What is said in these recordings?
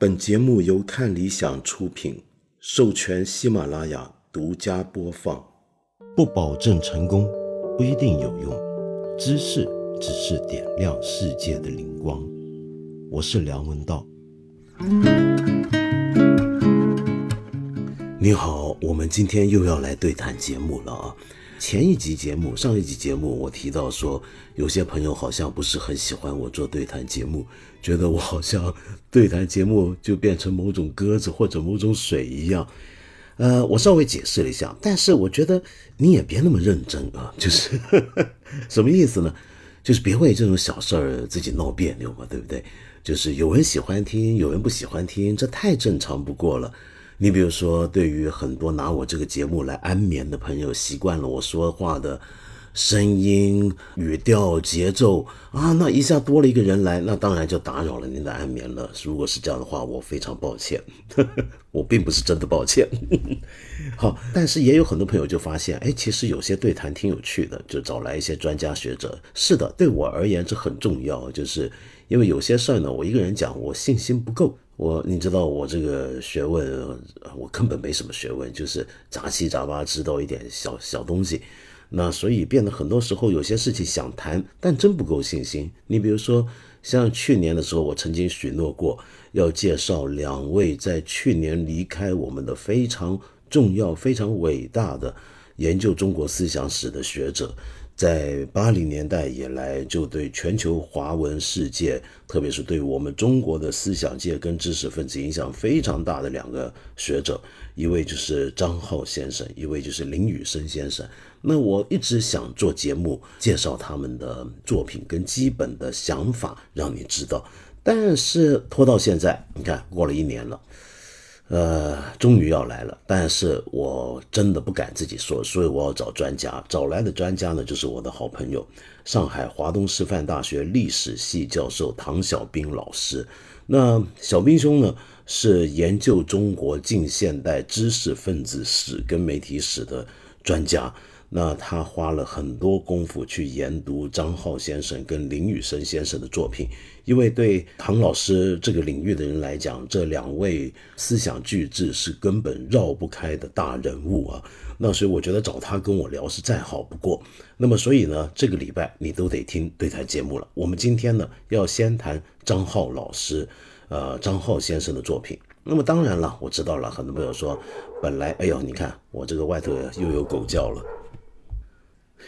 本节目由看理想出品，授权喜马拉雅独家播放。不保证成功，不一定有用。知识只是点亮世界的灵光。我是梁文道。你好，我们今天又要来对谈节目了啊。前一集节目，上一集节目，我提到说，有些朋友好像不是很喜欢我做对谈节目，觉得我好像对谈节目就变成某种鸽子或者某种水一样。呃，我稍微解释了一下，但是我觉得你也别那么认真啊，就是什么意思呢？就是别为这种小事儿自己闹别扭嘛，对不对？就是有人喜欢听，有人不喜欢听，这太正常不过了。你比如说，对于很多拿我这个节目来安眠的朋友，习惯了我说话的声音、语调、节奏啊，那一下多了一个人来，那当然就打扰了您的安眠了。如果是这样的话，我非常抱歉，我并不是真的抱歉。好，但是也有很多朋友就发现，哎，其实有些对谈挺有趣的，就找来一些专家学者。是的，对我而言这很重要，就是因为有些事儿呢，我一个人讲，我信心不够。我你知道我这个学问，我根本没什么学问，就是杂七杂八知道一点小小东西，那所以变得很多时候有些事情想谈，但真不够信心。你比如说像去年的时候，我曾经许诺过要介绍两位在去年离开我们的非常重要、非常伟大的研究中国思想史的学者。在八零年代以来，就对全球华文世界，特别是对我们中国的思想界跟知识分子影响非常大的两个学者，一位就是张浩先生，一位就是林宇生先生。那我一直想做节目介绍他们的作品跟基本的想法，让你知道，但是拖到现在，你看过了一年了。呃，终于要来了，但是我真的不敢自己说，所以我要找专家。找来的专家呢，就是我的好朋友，上海华东师范大学历史系教授唐小兵老师。那小兵兄呢，是研究中国近现代知识分子史跟媒体史的专家。那他花了很多功夫去研读张浩先生跟林雨生先生的作品，因为对唐老师这个领域的人来讲，这两位思想巨制是根本绕不开的大人物啊。那所以我觉得找他跟我聊是再好不过。那么所以呢，这个礼拜你都得听对谈节目了。我们今天呢要先谈张浩老师，呃，张浩先生的作品。那么当然了，我知道了，很多朋友说，本来哎呦，你看我这个外头又有狗叫了。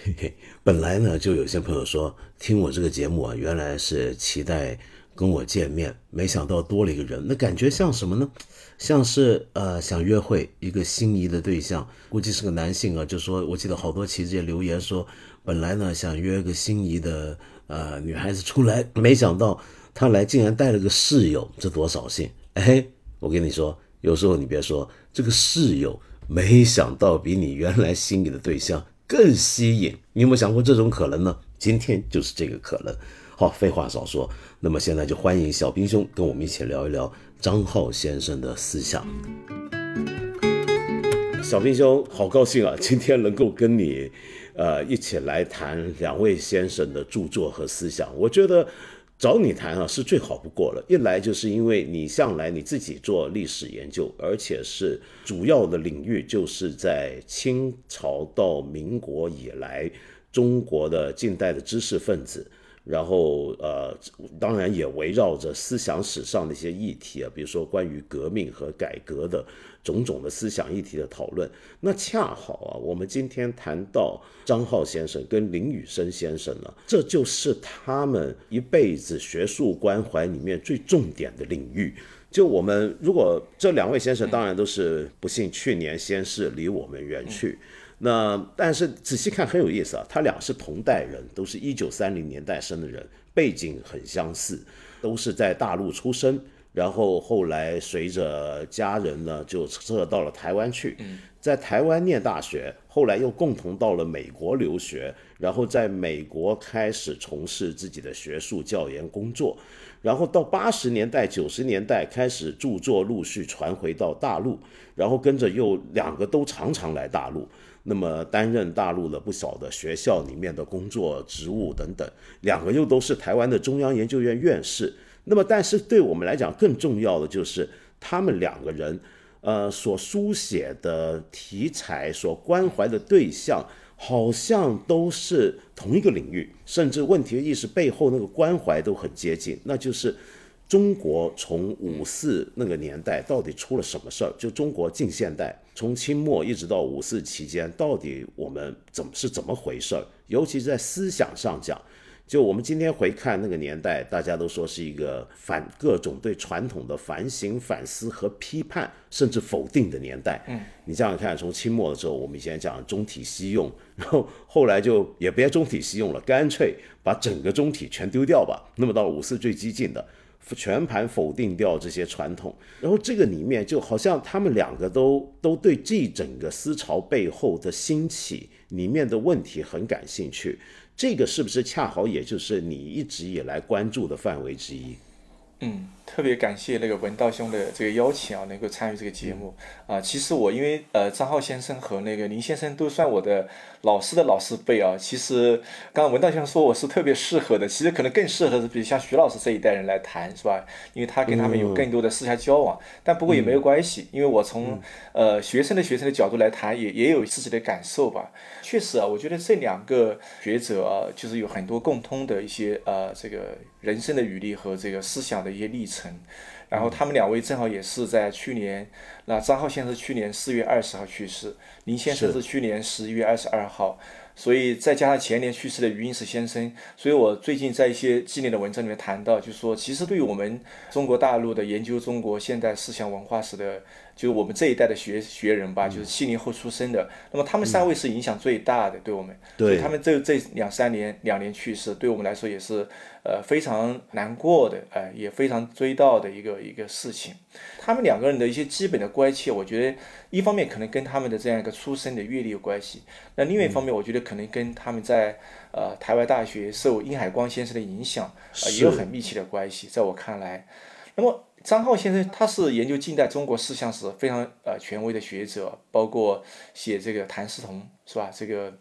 嘿嘿，本来呢，就有些朋友说听我这个节目啊，原来是期待跟我见面，没想到多了一个人，那感觉像什么呢？像是呃想约会一个心仪的对象，估计是个男性啊，就说我记得好多期这些留言说，本来呢想约个心仪的呃女孩子出来，没想到他来竟然带了个室友，这多扫兴！哎，我跟你说，有时候你别说这个室友，没想到比你原来心仪的对象。更吸引，你有没有想过这种可能呢？今天就是这个可能。好，废话少说，那么现在就欢迎小兵兄跟我们一起聊一聊张浩先生的思想。小兵兄，好高兴啊，今天能够跟你，呃，一起来谈两位先生的著作和思想。我觉得。找你谈啊是最好不过了。一来就是因为你向来你自己做历史研究，而且是主要的领域就是在清朝到民国以来中国的近代的知识分子。然后，呃，当然也围绕着思想史上的一些议题啊，比如说关于革命和改革的种种的思想议题的讨论。那恰好啊，我们今天谈到张浩先生跟林宇生先生呢，这就是他们一辈子学术关怀里面最重点的领域。就我们如果这两位先生，当然都是不幸去年先逝，离我们远去。那但是仔细看很有意思啊，他俩是同代人，都是一九三零年代生的人，背景很相似，都是在大陆出生，然后后来随着家人呢就撤到了台湾去，在台湾念大学，后来又共同到了美国留学，然后在美国开始从事自己的学术教研工作，然后到八十年代九十年代开始著作陆续传回到大陆，然后跟着又两个都常常来大陆。那么担任大陆的不少的学校里面的工作职务等等，两个又都是台湾的中央研究院院士。那么，但是对我们来讲，更重要的就是他们两个人，呃，所书写的题材、所关怀的对象，好像都是同一个领域，甚至问题意识背后那个关怀都很接近，那就是。中国从五四那个年代到底出了什么事儿？就中国近现代，从清末一直到五四期间，到底我们怎么是怎么回事儿？尤其是在思想上讲，就我们今天回看那个年代，大家都说是一个反各种对传统的反省、反思和批判，甚至否定的年代。嗯，你想想看，从清末的时候，我们以前讲中体西用，然后后来就也别中体西用了，干脆把整个中体全丢掉吧。那么到五四最激进的。全盘否定掉这些传统，然后这个里面就好像他们两个都都对这整个思潮背后的兴起里面的问题很感兴趣，这个是不是恰好也就是你一直以来关注的范围之一？嗯，特别感谢那个文道兄的这个邀请啊，能够参与这个节目啊。其实我因为呃张浩先生和那个林先生都算我的老师的老师辈啊。其实刚刚文道先生说我是特别适合的，其实可能更适合的是比如像徐老师这一代人来谈，是吧？因为他跟他们有更多的私下交往。但不过也没有关系，因为我从呃学生的学生的角度来谈，也也有自己的感受吧。确实啊，我觉得这两个学者啊，就是有很多共通的一些呃这个。人生的履历和这个思想的一些历程，然后他们两位正好也是在去年，那张浩先生去年四月二十号去世，林先生是去年十一月二十二号，所以再加上前年去世的余英时先生，所以我最近在一些纪念的文章里面谈到，就是说其实对于我们中国大陆的研究中国现代思想文化史的。就是我们这一代的学学人吧，就是七零后出生的，那么他们三位是影响最大的，对我们，所以他们这这两三年两年去世，对我们来说也是呃非常难过的，呃也非常追悼的一个一个事情。他们两个人的一些基本的关系，我觉得一方面可能跟他们的这样一个出生的阅历有关系，那另外一方面，我觉得可能跟他们在呃台湾大学受殷海光先生的影响也有很密切的关系。在我看来，那么。张浩先生，他是研究近代中国思想史非常呃权威的学者，包括写这个谭嗣同是吧？这个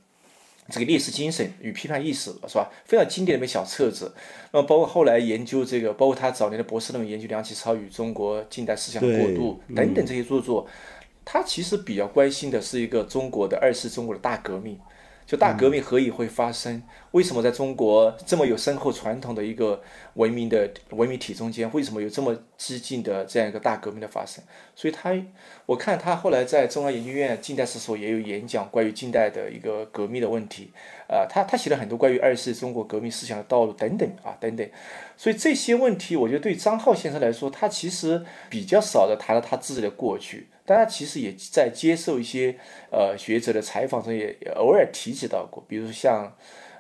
这个历史精神与批判意识是吧？非常经典的一本小册子。那么包括后来研究这个，包括他早年的博士论文研究梁启超与中国近代思想的过渡等等这些著作，他其实比较关心的是一个中国的二次中国的大革命。就大革命何以会发生？为什么在中国这么有深厚传统的一个文明的文明体中间，为什么有这么激进的这样一个大革命的发生？所以他，我看他后来在中央研究院近代史所也有演讲关于近代的一个革命的问题，啊，他他写了很多关于二次中国革命思想的道路等等啊等等。所以这些问题，我觉得对张浩先生来说，他其实比较少的谈了他自己的过去。大家其实也在接受一些呃学者的采访中，也偶尔提及到过，比如像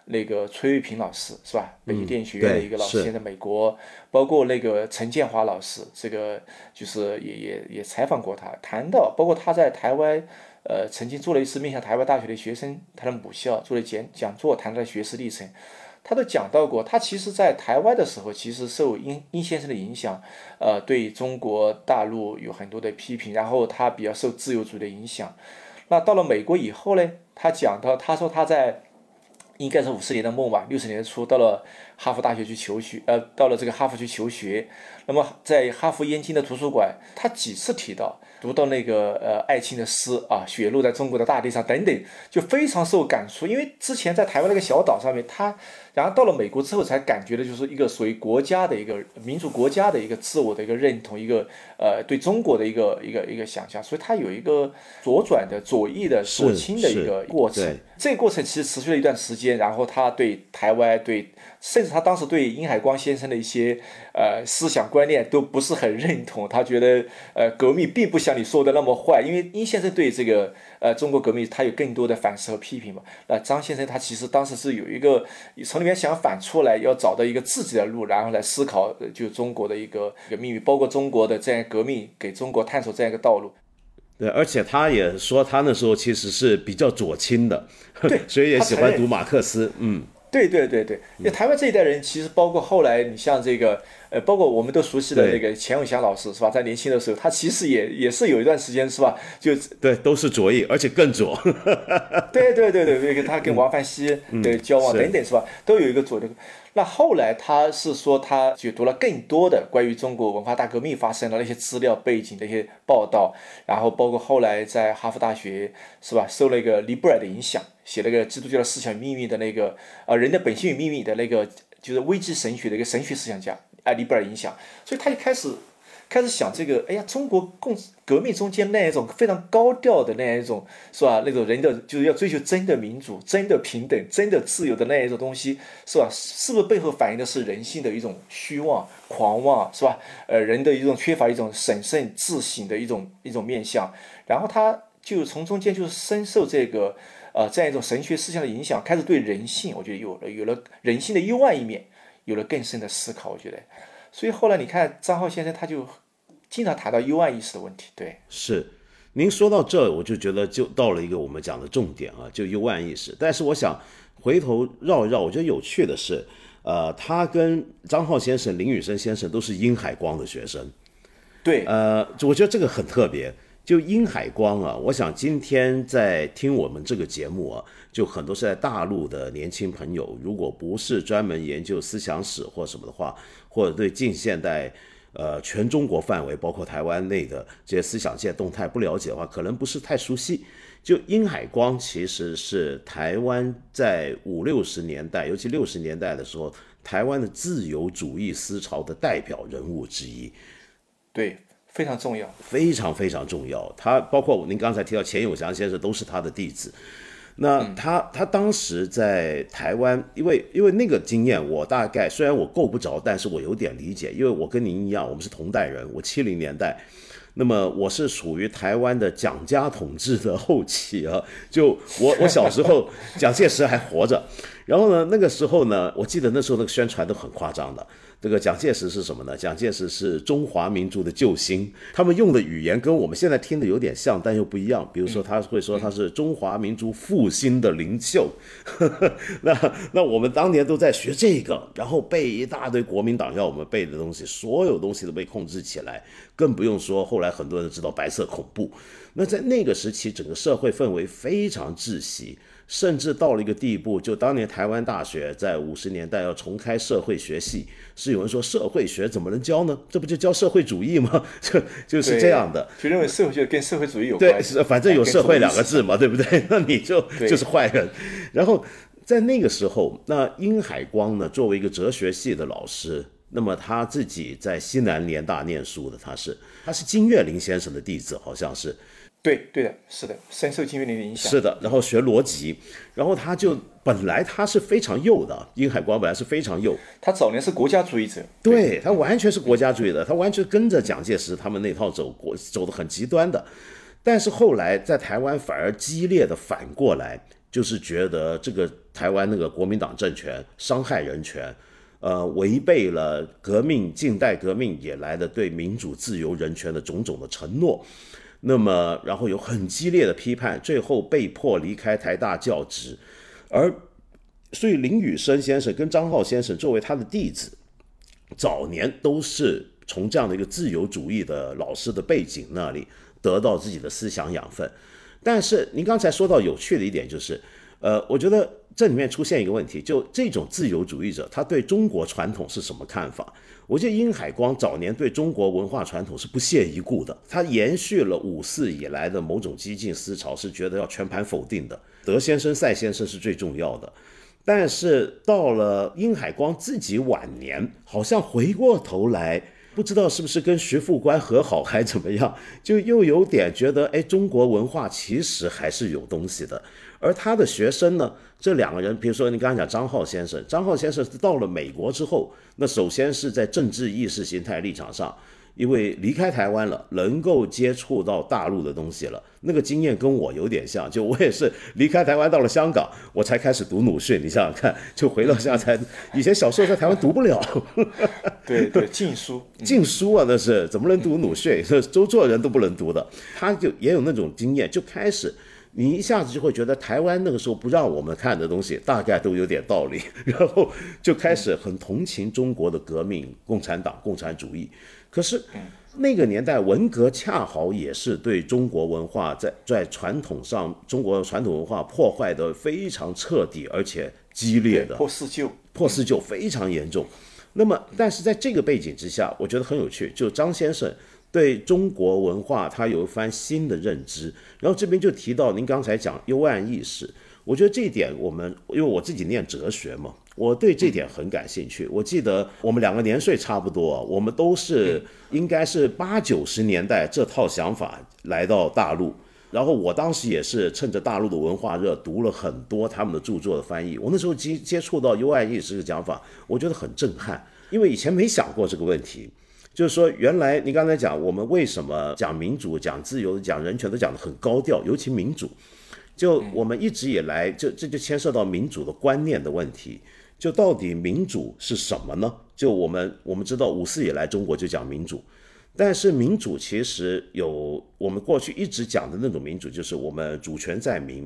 那个崔玉平老师是吧？北京电影学院的一个老师，现在美国，包括那个陈建华老师，这个就是也也也采访过他，谈到包括他在台湾呃曾经做了一次面向台湾大学的学生，他的母校做了讲讲座，谈他的学识历程。他都讲到过，他其实在台湾的时候，其实受殷殷先生的影响，呃，对中国大陆有很多的批评，然后他比较受自由主义的影响。那到了美国以后呢，他讲到，他说他在应该是五十年的末吧，六十年初到了哈佛大学去求学，呃，到了这个哈佛去求学。那么在哈佛燕京的图书馆，他几次提到。读到那个呃艾青的诗啊，雪落在中国的大地上等等，就非常受感触。因为之前在台湾那个小岛上面，他然后到了美国之后才感觉的就是一个属于国家的一个民主国家的一个自我的一个认同，一个呃对中国的一个一个一个想象。所以他有一个左转的左翼的左倾的一个过程。这个过程其实持续了一段时间，然后他对台湾对。甚至他当时对殷海光先生的一些呃思想观念都不是很认同，他觉得呃革命并不像你说的那么坏，因为殷先生对这个呃中国革命他有更多的反思和批评嘛。那张先生他其实当时是有一个从里面想反出来，要找到一个自己的路，然后来思考就中国的一个一个命运，包括中国的这样革命给中国探索这样一个道路。对，而且他也说他那时候其实是比较左倾的，对，所以也喜欢读马克思，嗯。对对对对，那台湾这一代人其实包括后来，你像这个，呃，包括我们都熟悉的那个钱永祥老师，是吧？在年轻的时候，他其实也也是有一段时间，是吧？就对，都是左翼，而且更左。对对对对，那个他跟王范西的交往等等，是吧？都有一个左的。那后来他是说，他就读了更多的关于中国文化大革命发生的那些资料背景的一些报道，然后包括后来在哈佛大学是吧，受那个尼布尔的影响，写那个基督教的思想命运的那个呃人的本性与命运的那个就是危机神学的一个神学思想家，啊尼布尔影响，所以他一开始。开始想这个，哎呀，中国共革命中间那一种非常高调的那一种，是吧？那种人的就是要追求真的民主、真的平等、真的自由的那一种东西，是吧？是不是背后反映的是人性的一种虚妄、狂妄，是吧？呃，人的一种缺乏一种审慎自省的一种一种面相，然后他就从中间就是深受这个呃这样一种神学思想的影响，开始对人性，我觉得有了有了人性的幽暗一面，有了更深的思考，我觉得。所以后来你看张浩先生，他就经常谈到幽暗意识的问题。对，是，您说到这，我就觉得就到了一个我们讲的重点啊，就幽暗意识。但是我想回头绕一绕，我觉得有趣的是，呃，他跟张浩先生、林宇生先生都是殷海光的学生。对，呃，我觉得这个很特别。就殷海光啊，我想今天在听我们这个节目啊，就很多是在大陆的年轻朋友，如果不是专门研究思想史或什么的话，或者对近现代，呃，全中国范围，包括台湾内的这些思想界动态不了解的话，可能不是太熟悉。就殷海光其实是台湾在五六十年代，尤其六十年代的时候，台湾的自由主义思潮的代表人物之一。对。非常重要，非常非常重要。他包括您刚才提到钱永祥先生，都是他的弟子。那他他当时在台湾，因为因为那个经验，我大概虽然我够不着，但是我有点理解，因为我跟您一样，我们是同代人，我七零年代。那么我是属于台湾的蒋家统治的后期啊，就我我小时候蒋介石还活着，然后呢那个时候呢，我记得那时候那个宣传都很夸张的。这个蒋介石是什么呢？蒋介石是中华民族的救星，他们用的语言跟我们现在听的有点像，但又不一样。比如说他会说他是中华民族复兴的领袖，那那我们当年都在学这个，然后背一大堆国民党要我们背的东西，所有东西都被控制起来，更不用说后来很多人知道白色恐怖。那在那个时期，整个社会氛围非常窒息。甚至到了一个地步，就当年台湾大学在五十年代要重开社会学系，是有人说社会学怎么能教呢？这不就教社会主义吗？就就是这样的，就认为社会学跟社会主义有关系。对，反正有社会两个字嘛，对不对？那你就就是坏人。然后在那个时候，那殷海光呢，作为一个哲学系的老师，那么他自己在西南联大念书的，他是他是金岳霖先生的弟子，好像是。对对的，是的，深受金岳霖的影响。是的，然后学逻辑，然后他就本来他是非常右的，殷海光本来是非常右。他早年是国家主义者，对他完全是国家主义的，他完全跟着蒋介石他们那套走，国，走的很极端的。但是后来在台湾反而激烈的反过来，就是觉得这个台湾那个国民党政权伤害人权，呃，违背了革命近代革命以来的对民主自由人权的种种的承诺。那么，然后有很激烈的批判，最后被迫离开台大教职，而所以林宇生先生跟张浩先生作为他的弟子，早年都是从这样的一个自由主义的老师的背景那里得到自己的思想养分。但是您刚才说到有趣的一点就是，呃，我觉得这里面出现一个问题，就这种自由主义者他对中国传统是什么看法？我觉得殷海光早年对中国文化传统是不屑一顾的，他延续了五四以来的某种激进思潮，是觉得要全盘否定的。德先生、赛先生是最重要的，但是到了殷海光自己晚年，好像回过头来，不知道是不是跟徐副官和好还怎么样，就又有点觉得，哎，中国文化其实还是有东西的。而他的学生呢？这两个人，比如说你刚才讲张浩先生，张浩先生到了美国之后，那首先是在政治意识形态立场上，因为离开台湾了，能够接触到大陆的东西了，那个经验跟我有点像，就我也是离开台湾到了香港，我才开始读鲁迅。你想想看，就回到家才，以前小时候在台湾读不了。对对，禁书，禁书啊，那是怎么能读鲁迅？周作人都不能读的，他就也有那种经验，就开始。你一下子就会觉得台湾那个时候不让我们看的东西大概都有点道理，然后就开始很同情中国的革命、共产党、共产主义。可是那个年代文革恰好也是对中国文化在在传统上中国传统文化破坏的非常彻底而且激烈的破四旧。破四旧非常严重。那么，但是在这个背景之下，我觉得很有趣，就张先生对中国文化他有一番新的认知。然后这边就提到您刚才讲幽暗意识，我觉得这一点我们因为我自己念哲学嘛，我对这点很感兴趣。我记得我们两个年岁差不多，我们都是应该是八九十年代这套想法来到大陆。然后我当时也是趁着大陆的文化热，读了很多他们的著作的翻译。我那时候接接触到 U I 意识的讲法，我觉得很震撼，因为以前没想过这个问题。就是说，原来你刚才讲，我们为什么讲民主、讲自由、讲人权都讲得很高调，尤其民主，就我们一直以来，就这就牵涉到民主的观念的问题。就到底民主是什么呢？就我们我们知道五四以来中国就讲民主。但是民主其实有我们过去一直讲的那种民主，就是我们主权在民，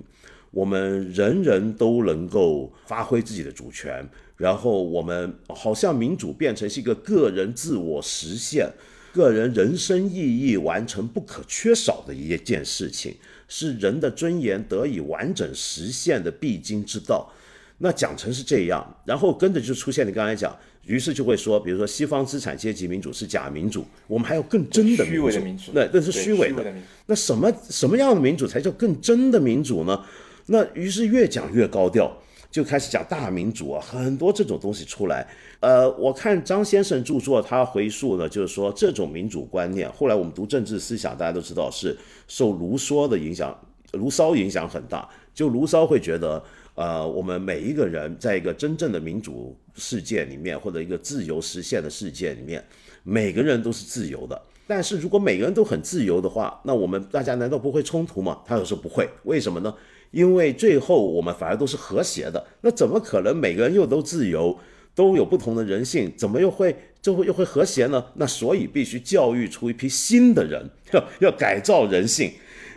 我们人人都能够发挥自己的主权，然后我们好像民主变成是一个个人自我实现、个人人生意义完成不可缺少的一件事情，是人的尊严得以完整实现的必经之道。那讲成是这样，然后跟着就出现你刚才讲。于是就会说，比如说西方资产阶级民主是假民主，我们还有更真的民主，那那是虚伪的。那什么什么样的民主才叫更真的民主呢？那于是越讲越高调，就开始讲大民主啊，很多这种东西出来。呃，我看张先生著作，他回溯呢，就是说这种民主观念，后来我们读政治思想，大家都知道是受卢梭的影响，卢骚影响很大。就卢骚会觉得。呃，我们每一个人在一个真正的民主世界里面，或者一个自由实现的世界里面，每个人都是自由的。但是如果每个人都很自由的话，那我们大家难道不会冲突吗？他有时候不会，为什么呢？因为最后我们反而都是和谐的。那怎么可能每个人又都自由，都有不同的人性，怎么又会就会又会和谐呢？那所以必须教育出一批新的人，要 要改造人性，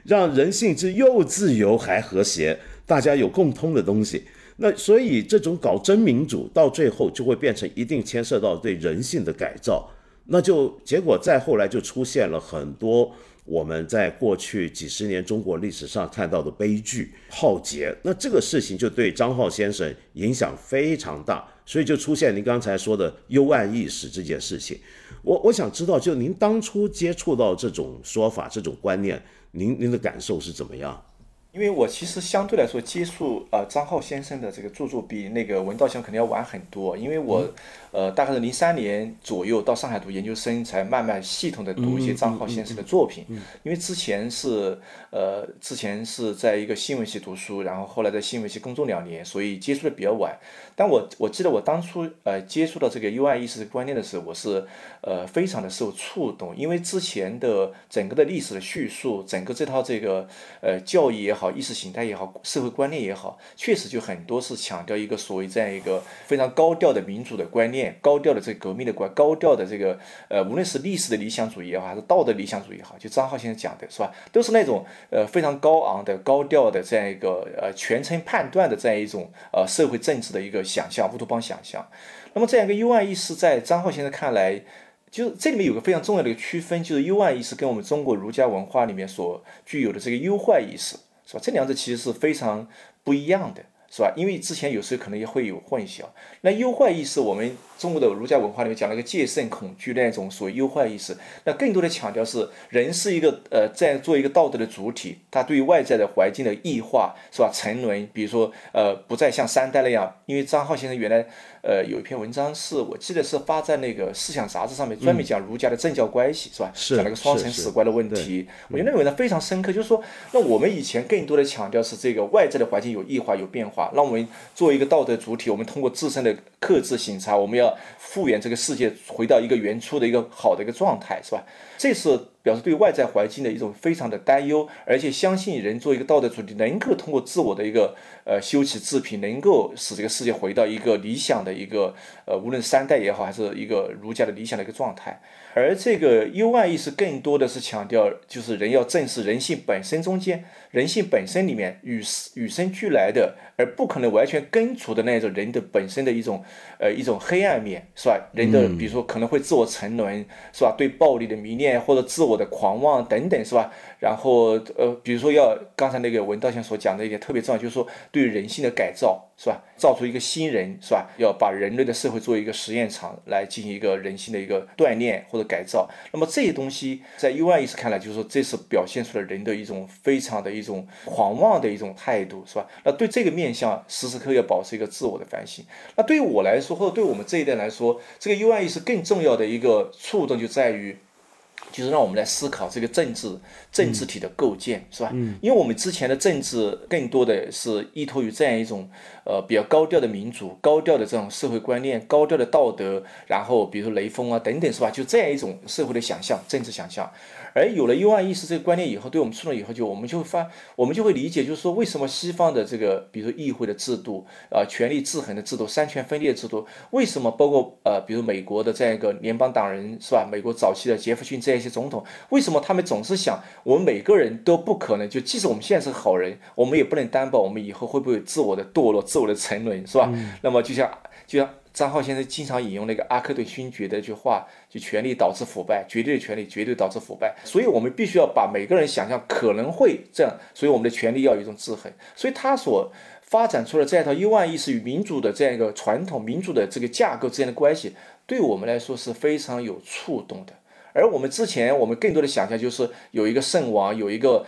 让人性之又自由还和谐。大家有共通的东西，那所以这种搞真民主到最后就会变成一定牵涉到对人性的改造，那就结果再后来就出现了很多我们在过去几十年中国历史上看到的悲剧浩劫，那这个事情就对张浩先生影响非常大，所以就出现您刚才说的幽暗意识这件事情。我我想知道，就您当初接触到这种说法、这种观念，您您的感受是怎么样？因为我其实相对来说接触呃张浩先生的这个著作比那个文道祥肯定要晚很多，因为我呃大概是零三年左右到上海读研究生，才慢慢系统的读一些张浩先生的作品。因为之前是呃之前是在一个新闻系读书，然后后来在新闻系工作两年，所以接触的比较晚。但我我记得我当初呃接触到这个 UI 意识观念的时候，我是呃非常的受触动，因为之前的整个的历史的叙述，整个这套这个呃教育也好。意识形态也好，社会观念也好，确实就很多是强调一个所谓这样一个非常高调的民主的观念，高调的这个革命的观，高调的这个呃，无论是历史的理想主义也好，还是道德理想主义也好，就张浩先生讲的是吧，都是那种呃非常高昂的、高调的这样一个呃全程判断的这样一种呃社会政治的一个想象，乌托邦想象。那么这样一个幽暗意识，在张浩先生看来。就是这里面有个非常重要的一个区分，就是幽暗意识跟我们中国儒家文化里面所具有的这个忧患意识。是吧？这两者其实是非常不一样的，是吧？因为之前有时候可能也会有混淆。那忧患意识，我们中国的儒家文化里面讲了一个戒慎恐惧那种所谓忧患意识，那更多的强调是人是一个呃，在做一个道德的主体，他对于外在的环境的异化，是吧？沉沦，比如说呃，不再像三代那样。因为张浩先生原来。呃，有一篇文章是我记得是发在那个思想杂志上面，专门讲儒家的政教关系，是吧？讲了个双层史观的问题。我觉得那个文章非常深刻，就是说，那我们以前更多的强调是这个外在的环境有异化、有变化，让我们作为一个道德主体，我们通过自身的克制省察，我们要复原这个世界，回到一个原初的一个好的一个状态，是吧？这是表示对外在环境的一种非常的担忧，而且相信人做一个道德主体，能够通过自我的一个呃修齐自平，能够使这个世界回到一个理想的一个呃，无论三代也好，还是一个儒家的理想的一个状态。而这个幽暗意识更多的是强调，就是人要正视人性本身中间，人性本身里面与与生俱来的，而不可能完全根除的那种人的本身的一种呃一种黑暗面，是吧？人的比如说可能会自我沉沦，是吧？对暴力的迷恋或者自我。的狂妄等等，是吧？然后呃，比如说要刚才那个文道先所讲的一点特别重要，就是说对人性的改造，是吧？造出一个新人，是吧？要把人类的社会作为一个实验场来进行一个人性的一个锻炼或者改造。那么这些东西在 UI 意识看来，就是说这是表现出了人的一种非常的一种狂妄的一种态度，是吧？那对这个面向，时时刻要保持一个自我的反省。那对于我来说，或者对我们这一代来说，这个 UI 意识更重要的一个触动就在于。就是让我们来思考这个政治政治体的构建，是吧？嗯，因为我们之前的政治更多的是依托于这样一种呃比较高调的民主、高调的这种社会观念、高调的道德，然后比如说雷锋啊等等，是吧？就这样一种社会的想象、政治想象。而有了 U I 意识这个观念以后，对我们触动以后，就我们就会发，我们就会理解，就是说为什么西方的这个，比如说议会的制度，啊，权力制衡的制度，三权分立的制度，为什么包括呃，比如美国的这样一个联邦党人是吧？美国早期的杰弗逊这样一些总统，为什么他们总是想，我们每个人都不可能，就即使我们现在是好人，我们也不能担保我们以后会不会自我的堕落、自我的沉沦，是吧？那么就像就像。张浩先生经常引用那个阿克顿勋爵的一句话，就权力导致腐败，绝对的权力绝对导致腐败。所以，我们必须要把每个人想象可能会这样，所以我们的权力要有一种制衡。所以，他所发展出了这样一套幽暗意识与民主的这样一个传统民主的这个架构之间的关系，对我们来说是非常有触动的。而我们之前，我们更多的想象就是有一个圣王，有一个。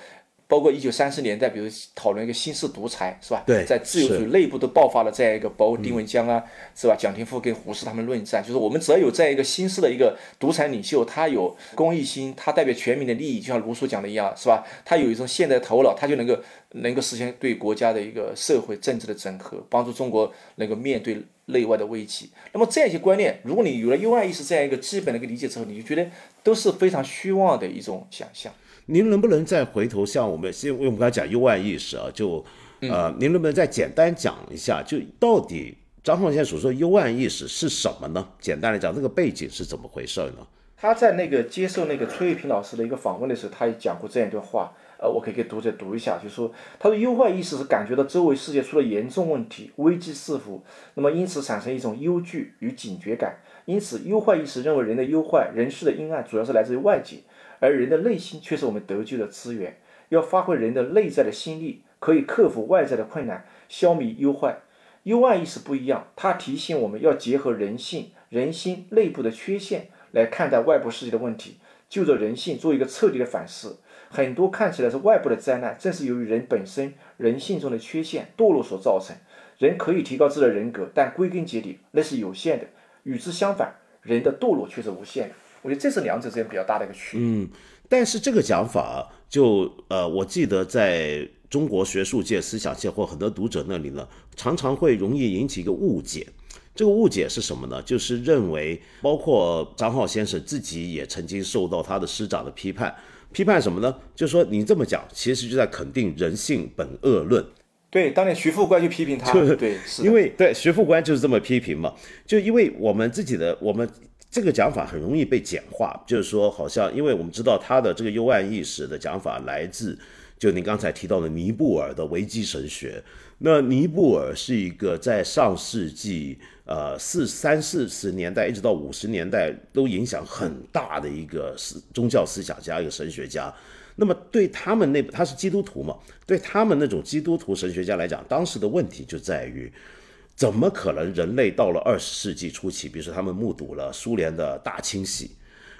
包括一九三十年代，比如讨论一个新式独裁，是吧？对，在自由主义内部都爆发了这样一个，包括丁文江啊，是吧？蒋廷富跟胡适他们论战，就是我们只要有这样一个新式的一个独裁领袖，他有公益心，他代表全民的利益，就像卢梭讲的一样，是吧？他有一种现代头脑，他就能够能够实现对国家的一个社会政治的整合，帮助中国能够面对内外的危机。那么这样一些观念，如果你有了 U I 意识这样一个基本的一个理解之后，你就觉得都是非常虚妄的一种想象。您能不能再回头像我们，因为我们刚才讲幽暗意识啊，就呃，您能不能再简单讲一下，就到底张浩先生所说幽暗意识是什么呢？简单来讲，这个背景是怎么回事呢？他在那个接受那个崔玉平老师的一个访问的时候，他也讲过这样一段话，呃，我可以给读者读一下，就说他的忧患意识是感觉到周围世界出了严重问题，危机四伏，那么因此产生一种忧惧与警觉感，因此忧患意识认为人的忧患、人世的阴暗主要是来自于外界。而人的内心却是我们得救的资源，要发挥人的内在的心力，可以克服外在的困难，消弭忧患。忧患意识不一样，它提醒我们要结合人性、人心内部的缺陷来看待外部世界的问题，就着人性做一个彻底的反思。很多看起来是外部的灾难，正是由于人本身人性中的缺陷堕落所造成。人可以提高自己的人格，但归根结底那是有限的。与之相反，人的堕落却是无限的。我觉得这是两者之间比较大的一个区别。嗯，但是这个讲法，就呃，我记得在中国学术界、思想界或很多读者那里呢，常常会容易引起一个误解。这个误解是什么呢？就是认为，包括张浩先生自己也曾经受到他的师长的批判。批判什么呢？就是说你这么讲，其实就在肯定人性本恶论。对，当年徐副官就批评他。对，因为对徐副官就是这么批评嘛。就因为我们自己的我们。这个讲法很容易被简化，就是说，好像因为我们知道他的这个幽暗意识的讲法来自，就您刚才提到的尼布尔的维基神学。那尼布尔是一个在上世纪呃四三四十年代一直到五十年代都影响很大的一个思宗教思想家，一个神学家。那么对他们那他是基督徒嘛？对他们那种基督徒神学家来讲，当时的问题就在于。怎么可能人类到了二十世纪初期，比如说他们目睹了苏联的大清洗，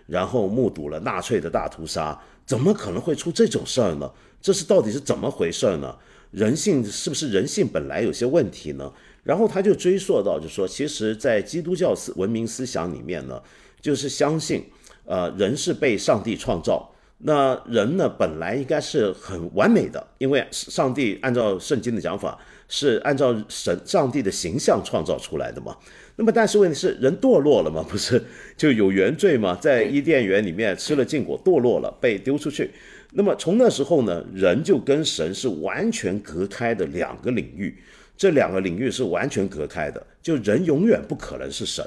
然后目睹了纳粹的大屠杀，怎么可能会出这种事儿呢？这是到底是怎么回事呢？人性是不是人性本来有些问题呢？然后他就追溯到，就说其实，在基督教思文明思想里面呢，就是相信，呃，人是被上帝创造。那人呢，本来应该是很完美的，因为上帝按照圣经的讲法，是按照神上帝的形象创造出来的嘛。那么，但是问题是，人堕落了嘛？不是就有原罪嘛？在伊甸园里面吃了禁果，堕落了，被丢出去。那么从那时候呢，人就跟神是完全隔开的两个领域，这两个领域是完全隔开的，就人永远不可能是神。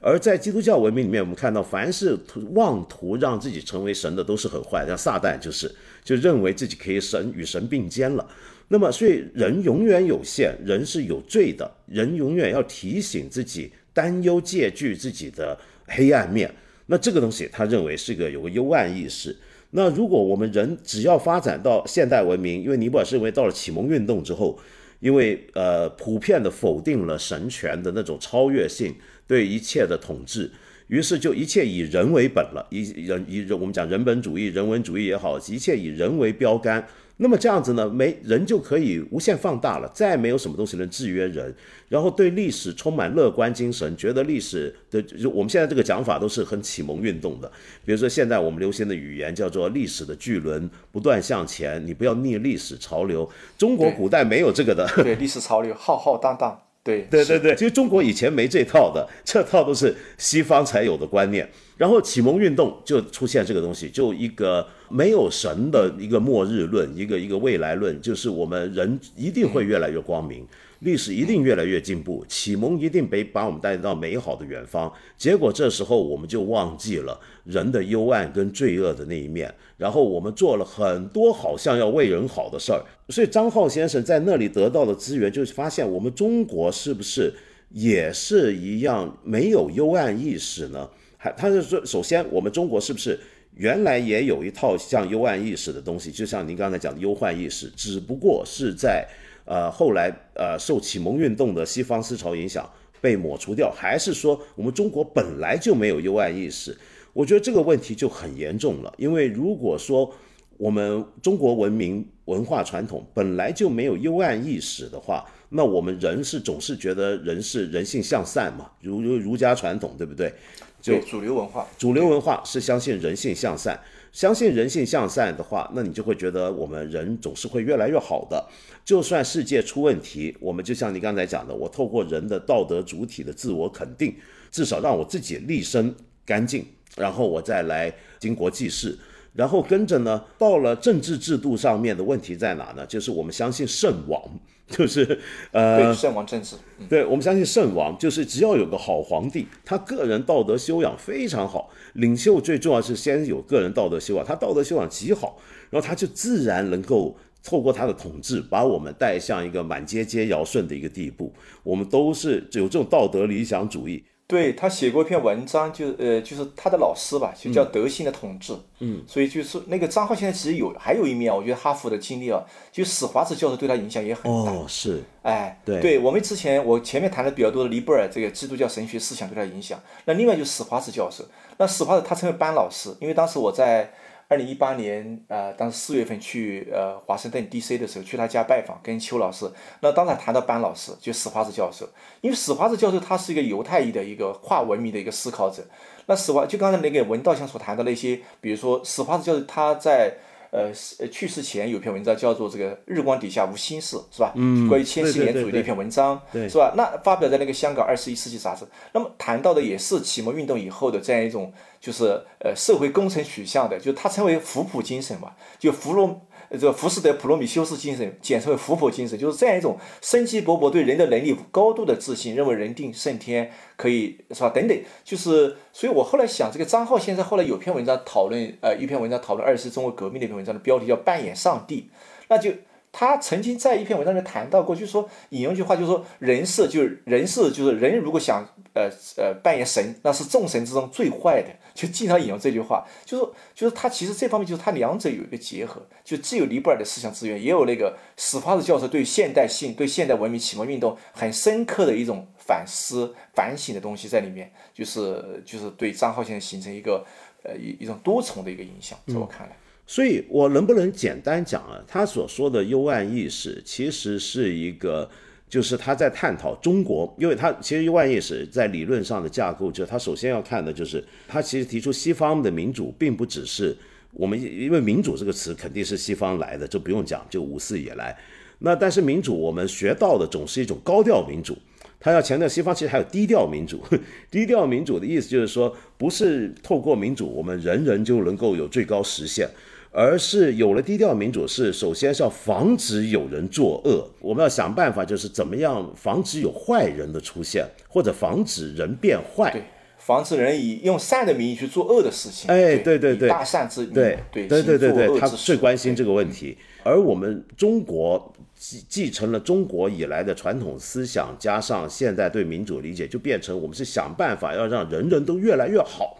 而在基督教文明里面，我们看到，凡是妄图让自己成为神的，都是很坏，像撒旦就是，就认为自己可以神与神并肩了。那么，所以人永远有限，人是有罪的，人永远要提醒自己，担忧戒惧自己的黑暗面。那这个东西，他认为是个有个幽暗意识。那如果我们人只要发展到现代文明，因为尼泊尔是认为到了启蒙运动之后，因为呃普遍的否定了神权的那种超越性对一切的统治，于是就一切以人为本了，以人以人我们讲人本主义、人文主义也好，一切以人为标杆。那么这样子呢，没人就可以无限放大了，再没有什么东西能制约人。然后对历史充满乐观精神，觉得历史的就我们现在这个讲法都是很启蒙运动的。比如说现在我们流行的语言叫做历史的巨轮不断向前，你不要逆历史潮流。中国古代没有这个的，对历史潮流浩浩荡荡，对对对对，其实中国以前没这套的，这套都是西方才有的观念。然后启蒙运动就出现这个东西，就一个没有神的一个末日论，一个一个未来论，就是我们人一定会越来越光明，历史一定越来越进步，启蒙一定被把我们带到美好的远方。结果这时候我们就忘记了人的幽暗跟罪恶的那一面，然后我们做了很多好像要为人好的事儿。所以张浩先生在那里得到的资源，就是发现我们中国是不是也是一样没有幽暗意识呢？还他是说，首先，我们中国是不是原来也有一套像幽暗意识的东西？就像您刚才讲的忧患意识，只不过是在呃后来呃受启蒙运动的西方思潮影响被抹除掉，还是说我们中国本来就没有幽暗意识？我觉得这个问题就很严重了。因为如果说我们中国文明文化传统本来就没有幽暗意识的话，那我们人是总是觉得人是人性向善嘛，儒儒儒家传统，对不对？就主流文化，主流文化是相信人性向善，相信人性向善的话，那你就会觉得我们人总是会越来越好的。就算世界出问题，我们就像你刚才讲的，我透过人的道德主体的自我肯定，至少让我自己立身干净，然后我再来经国济世。然后跟着呢，到了政治制度上面的问题在哪呢？就是我们相信圣王。就是呃，圣王政治，对我们相信圣王，就是只要有个好皇帝，他个人道德修养非常好，领袖最重要是先有个人道德修养，他道德修养极好，然后他就自然能够透过他的统治，把我们带向一个满街皆尧舜的一个地步。我们都是有这种道德理想主义。对他写过一篇文章，就呃，就是他的老师吧，就叫德性的统治。嗯，所以就是那个张浩现在其实有还有一面，我觉得哈佛的经历啊，就史华子教授对他影响也很大。哦，是，哎，对，对我们之前我前面谈的比较多的尼泊尔这个基督教神学思想对他影响，那另外就是史华子教授，那史华子他成为班老师，因为当时我在。二零一八年，呃，当时四月份去呃华盛顿 D.C. 的时候，去他家拜访，跟邱老师。那当然谈到班老师，就史华子教授，因为史华子教授他是一个犹太裔的一个跨文明的一个思考者。那史华就刚才那个文道祥所谈的那些，比如说史华子教授他在。呃，去世前有篇文章叫做《这个日光底下无心事》，是吧？嗯。关于千禧年主义的一篇文章，对，是吧？那发表在那个香港二十一世纪杂志。那么谈到的也是启蒙运动以后的这样一种，就是呃社会工程取向的，就它称为福普精神嘛，就弗洛。这个浮士德普罗米修斯精神，简称为福普精神，就是这样一种生机勃勃、对人的能力高度的自信，认为人定胜天，可以是吧？等等，就是，所以我后来想，这个张浩先生后来有篇文章讨论，呃，一篇文章讨论二次中国革命的一篇文章的标题叫“扮演上帝”，那就。他曾经在一篇文章里谈到过，就是说引用一句话，就是说人是就是人是就是人，如果想呃呃扮演神，那是众神之中最坏的，就经常引用这句话，就是就是他其实这方面就是他两者有一个结合，就既有尼泊尔的思想资源，也有那个史帕斯教授对现代性、对现代文明启蒙运动很深刻的一种反思、反省的东西在里面，就是就是对张浩先生形成一个呃一一种多重的一个影响，在我看来。所以，我能不能简单讲啊？他所说的幽暗意识，其实是一个，就是他在探讨中国，因为他其实幽暗意识在理论上的架构，就他首先要看的就是，他其实提出西方的民主，并不只是我们，因为民主这个词肯定是西方来的，这不用讲，就五四以来。那但是民主，我们学到的总是一种高调民主，他要强调西方其实还有低调民主。低调民主的意思就是说，不是透过民主，我们人人就能够有最高实现。而是有了低调民主，是首先是要防止有人作恶，我们要想办法，就是怎么样防止有坏人的出现，或者防止人变坏，对，防止人以用善的名义去做恶的事情。哎，对对对，大善之对对对对对对，他最关心这个问题。而我们中国继继承了中国以来的传统思想，加上现在对民主理解，就变成我们是想办法要让人人都越来越好。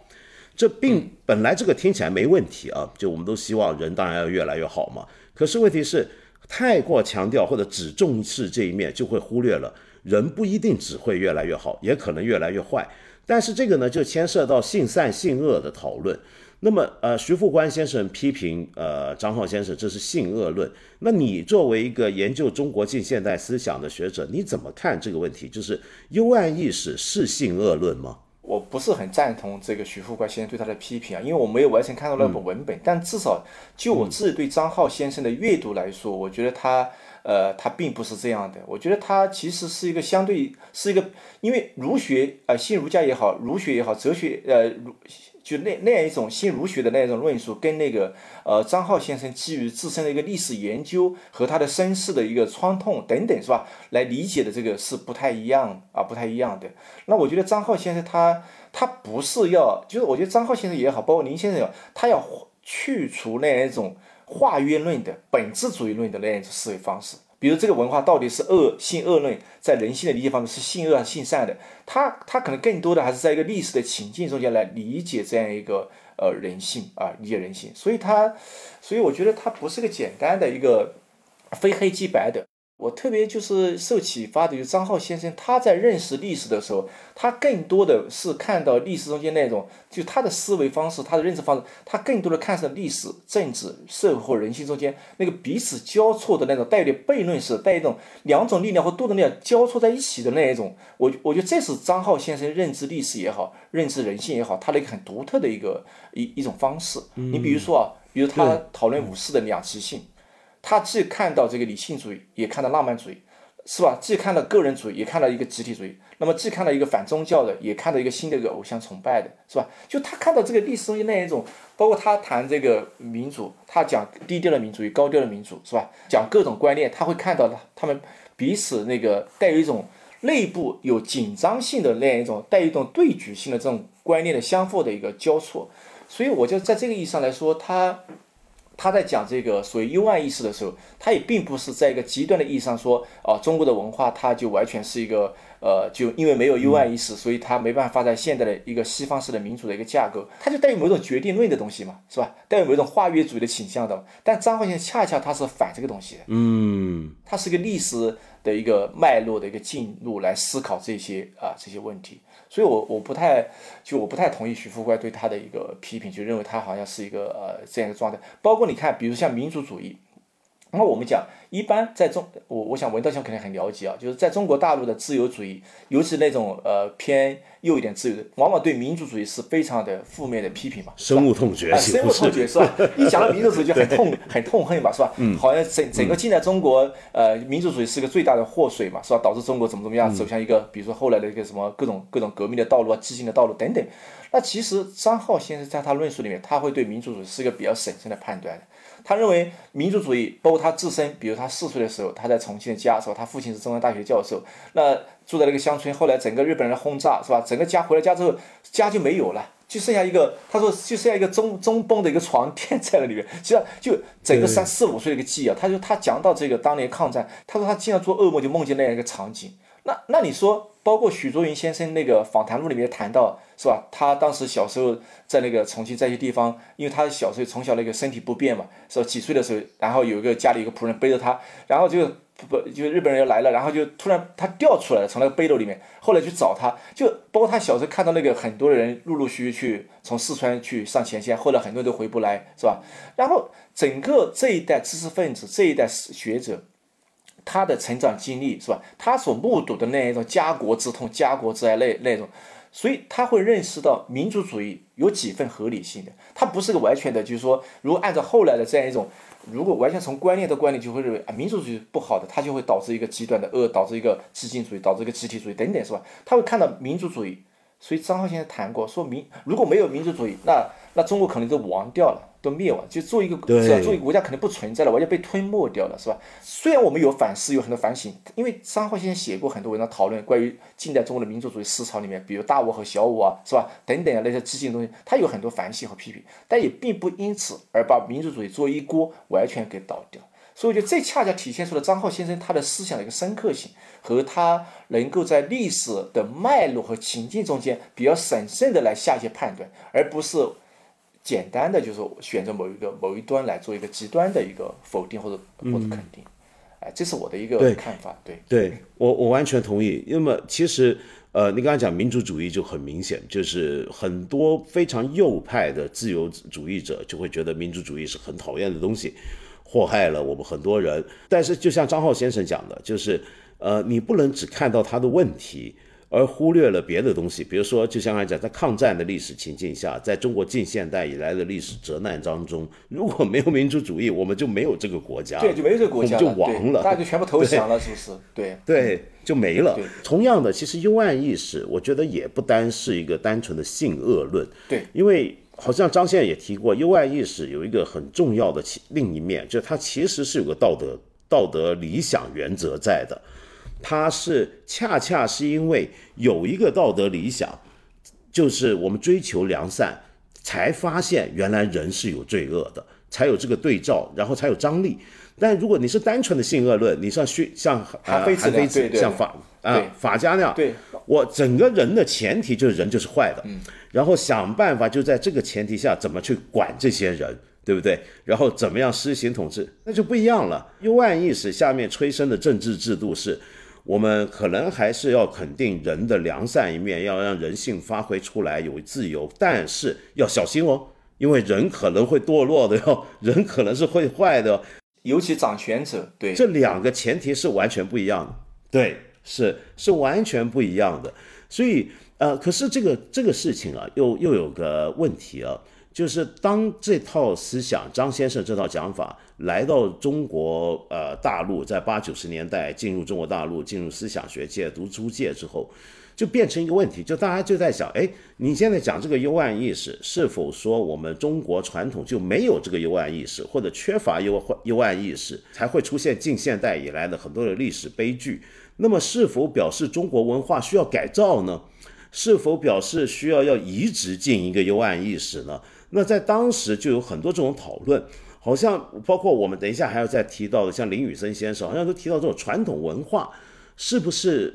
这并本来这个听起来没问题啊，就我们都希望人当然要越来越好嘛。可是问题是，太过强调或者只重视这一面，就会忽略了人不一定只会越来越好，也可能越来越坏。但是这个呢，就牵涉到性善性恶的讨论。那么，呃，徐复观先生批评呃张浩先生这是性恶论。那你作为一个研究中国近现代思想的学者，你怎么看这个问题？就是幽暗意识是性恶论吗？我不是很赞同这个徐复观先生对他的批评啊，因为我没有完全看到那本文本。但至少就我自己对张浩先生的阅读来说，我觉得他呃他并不是这样的。我觉得他其实是一个相对是一个，因为儒学啊，新儒家也好，儒学也好，哲学呃儒。就那那样一种新儒学的那种论述，跟那个呃张浩先生基于自身的一个历史研究和他的身世的一个创痛等等，是吧？来理解的这个是不太一样啊，不太一样的。那我觉得张浩先生他他不是要，就是我觉得张浩先生也好，包括林先生也好，他要去除那样一种化约论的本质主义论的那样一种思维方式。比如这个文化到底是恶性恶论，在人性的理解方面是性恶还是性善的？他他可能更多的还是在一个历史的情境中间来理解这样一个呃人性啊，理解人性。所以他，所以我觉得他不是个简单的一个非黑即白的。我特别就是受启发的，就是张浩先生，他在认识历史的时候，他更多的是看到历史中间那种，就他的思维方式，他的认识方式，他更多的看上历史、政治、社会和人性中间那个彼此交错的那种，带有点悖论式，带一种两种力量或多种力量交错在一起的那一种。我我觉得这是张浩先生认知历史也好，认知人性也好，他的一个很独特的一个一一种方式。你比如说啊，比如他讨论武士的两极性。他既看到这个理性主义，也看到浪漫主义，是吧？既看到个人主义，也看到一个集体主义。那么既看到一个反宗教的，也看到一个新的一个偶像崇拜的，是吧？就他看到这个历史中间那一种，包括他谈这个民主，他讲低调的民主与高调的民主，是吧？讲各种观念，他会看到他他们彼此那个带有一种内部有紧张性的那样一种带一种对举性的这种观念的相互的一个交错。所以我就在这个意义上来说，他。他在讲这个所谓幽暗意识的时候，他也并不是在一个极端的意义上说，啊，中国的文化它就完全是一个，呃，就因为没有幽暗意识，所以它没办法在现代的一个西方式的民主的一个架构，它就带有某种决定论的东西嘛，是吧？带有某种化约主义的倾向的。但张焕先生恰恰他是反这个东西的，嗯，他是个历史的一个脉络的一个进入来思考这些啊这些问题。所以，我我不太就我不太同意徐富怪对他的一个批评，就认为他好像是一个呃这样一个状态。包括你看，比如像民族主义，那我们讲。一般在中，我我想文道兄肯定很了解啊，就是在中国大陆的自由主义，尤其那种呃偏右一点自由的，往往对民族主义是非常的负面的批评嘛，深恶痛绝，深恶痛绝是吧？一讲到民族主义就很痛很痛恨嘛，是吧？嗯，好像整整个近代中国，呃，民族主义是个最大的祸水嘛，是吧？导致中国怎么怎么样走向一个，比如说后来的一个什么各种各种革命的道路啊，激进的道路等等。那其实张浩先生在他论述里面，他会对民族主义是一个比较审慎的判断的。他认为民族主义，包括他自身，比如他四岁的时候，他在重庆的家，是吧？他父亲是中央大学教授，那住在那个乡村。后来整个日本人轰炸，是吧？整个家回了家之后，家就没有了，就剩下一个，他说就剩下一个中中崩的一个床垫在那里面。实际上，就整个三四五岁的一个记忆啊，他就他讲到这个当年抗战，他说他经常做噩梦，就梦见那样一个场景。那那你说？包括许卓云先生那个访谈录里面谈到，是吧？他当时小时候在那个重庆这些地方，因为他小时候从小那个身体不便嘛，是吧？几岁的时候，然后有一个家里有个仆人背着他，然后就不就日本人要来了，然后就突然他掉出来了，从那个背篓里面，后来去找他，就包括他小时候看到那个很多人陆陆续续去从四川去上前线，后来很多人都回不来，是吧？然后整个这一代知识分子，这一代学者。他的成长经历是吧？他所目睹的那一种家国之痛、家国之爱那那种，所以他会认识到民族主义有几分合理性的。他不是个完全的，就是说，如果按照后来的这样一种，如果完全从观念的观念，就会认为啊，民族主义不好的，他就会导致一个极端的恶，导致一个激进主义，导致一个集体主义等等，是吧？他会看到民族主义。所以张浩先生谈过，说民如果没有民族主义，那那中国可能就亡掉了。都灭亡，就做一个是吧？做一个国家肯定不存在了，完全被吞没掉了，是吧？虽然我们有反思，有很多反省，因为张浩先生写过很多文章讨论关于近代中国的民族主义思潮里面，比如大我和小我啊，是吧？等等啊那些激进的东西，他有很多反省和批评，但也并不因此而把民族主义作为一锅完全给倒掉。所以我觉得这恰恰体现出了张浩先生他的思想的一个深刻性，和他能够在历史的脉络和情境中间比较审慎的来下一些判断，而不是简单的就是选择某一个某一端来做一个极端的一个否定或者或者肯定。哎，这是我的一个看法。对，对我我完全同意。那么其实。呃，你刚才讲民主主义就很明显，就是很多非常右派的自由主义者就会觉得民主主义是很讨厌的东西，祸害了我们很多人。但是就像张浩先生讲的，就是呃，你不能只看到他的问题。而忽略了别的东西，比如说，就像刚才讲，在抗战的历史情境下，在中国近现代以来的历史折难当中，如果没有民族主义，我们就没有这个国家，对，就没有这个国家，就亡了，大家就全部投降了，是不是？对，对，就没了。同样的，其实幽暗意识，我觉得也不单是一个单纯的性恶论，对，因为好像张先生也提过，幽暗意识有一个很重要的另一面，就是它其实是有个道德道德理想原则在的。它是恰恰是因为有一个道德理想，就是我们追求良善，才发现原来人是有罪恶的，才有这个对照，然后才有张力。但如果你是单纯的性恶论，你像薛像啊韩非子像法啊法家那样，对，我整个人的前提就是人就是坏的，然后想办法就在这个前提下怎么去管这些人。对不对？然后怎么样施行统治，那就不一样了。幽暗意识下面催生的政治制度是。我们可能还是要肯定人的良善一面，要让人性发挥出来，有自由，但是要小心哦，因为人可能会堕落的哟，人可能是会坏的，尤其掌权者。对，这两个前提是完全不一样的。对，是是完全不一样的。所以，呃，可是这个这个事情啊，又又有个问题啊。就是当这套思想，张先生这套讲法来到中国呃大陆，在八九十年代进入中国大陆，进入思想学界、读书界之后，就变成一个问题，就大家就在想，哎，你现在讲这个幽暗意识，是否说我们中国传统就没有这个幽暗意识，或者缺乏幽幽暗意识，才会出现近现代以来的很多的历史悲剧？那么是否表示中国文化需要改造呢？是否表示需要要移植进一个幽暗意识呢？那在当时就有很多这种讨论，好像包括我们等一下还要再提到的，像林宇森先生，好像都提到这种传统文化是不是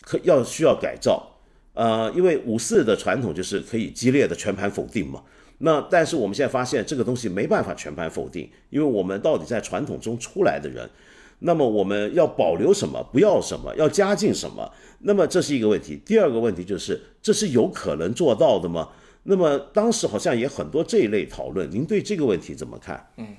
可要需要改造？呃，因为五四的传统就是可以激烈的全盘否定嘛。那但是我们现在发现这个东西没办法全盘否定，因为我们到底在传统中出来的人，那么我们要保留什么，不要什么，要加进什么？那么这是一个问题。第二个问题就是，这是有可能做到的吗？那么当时好像也很多这一类讨论，您对这个问题怎么看？嗯，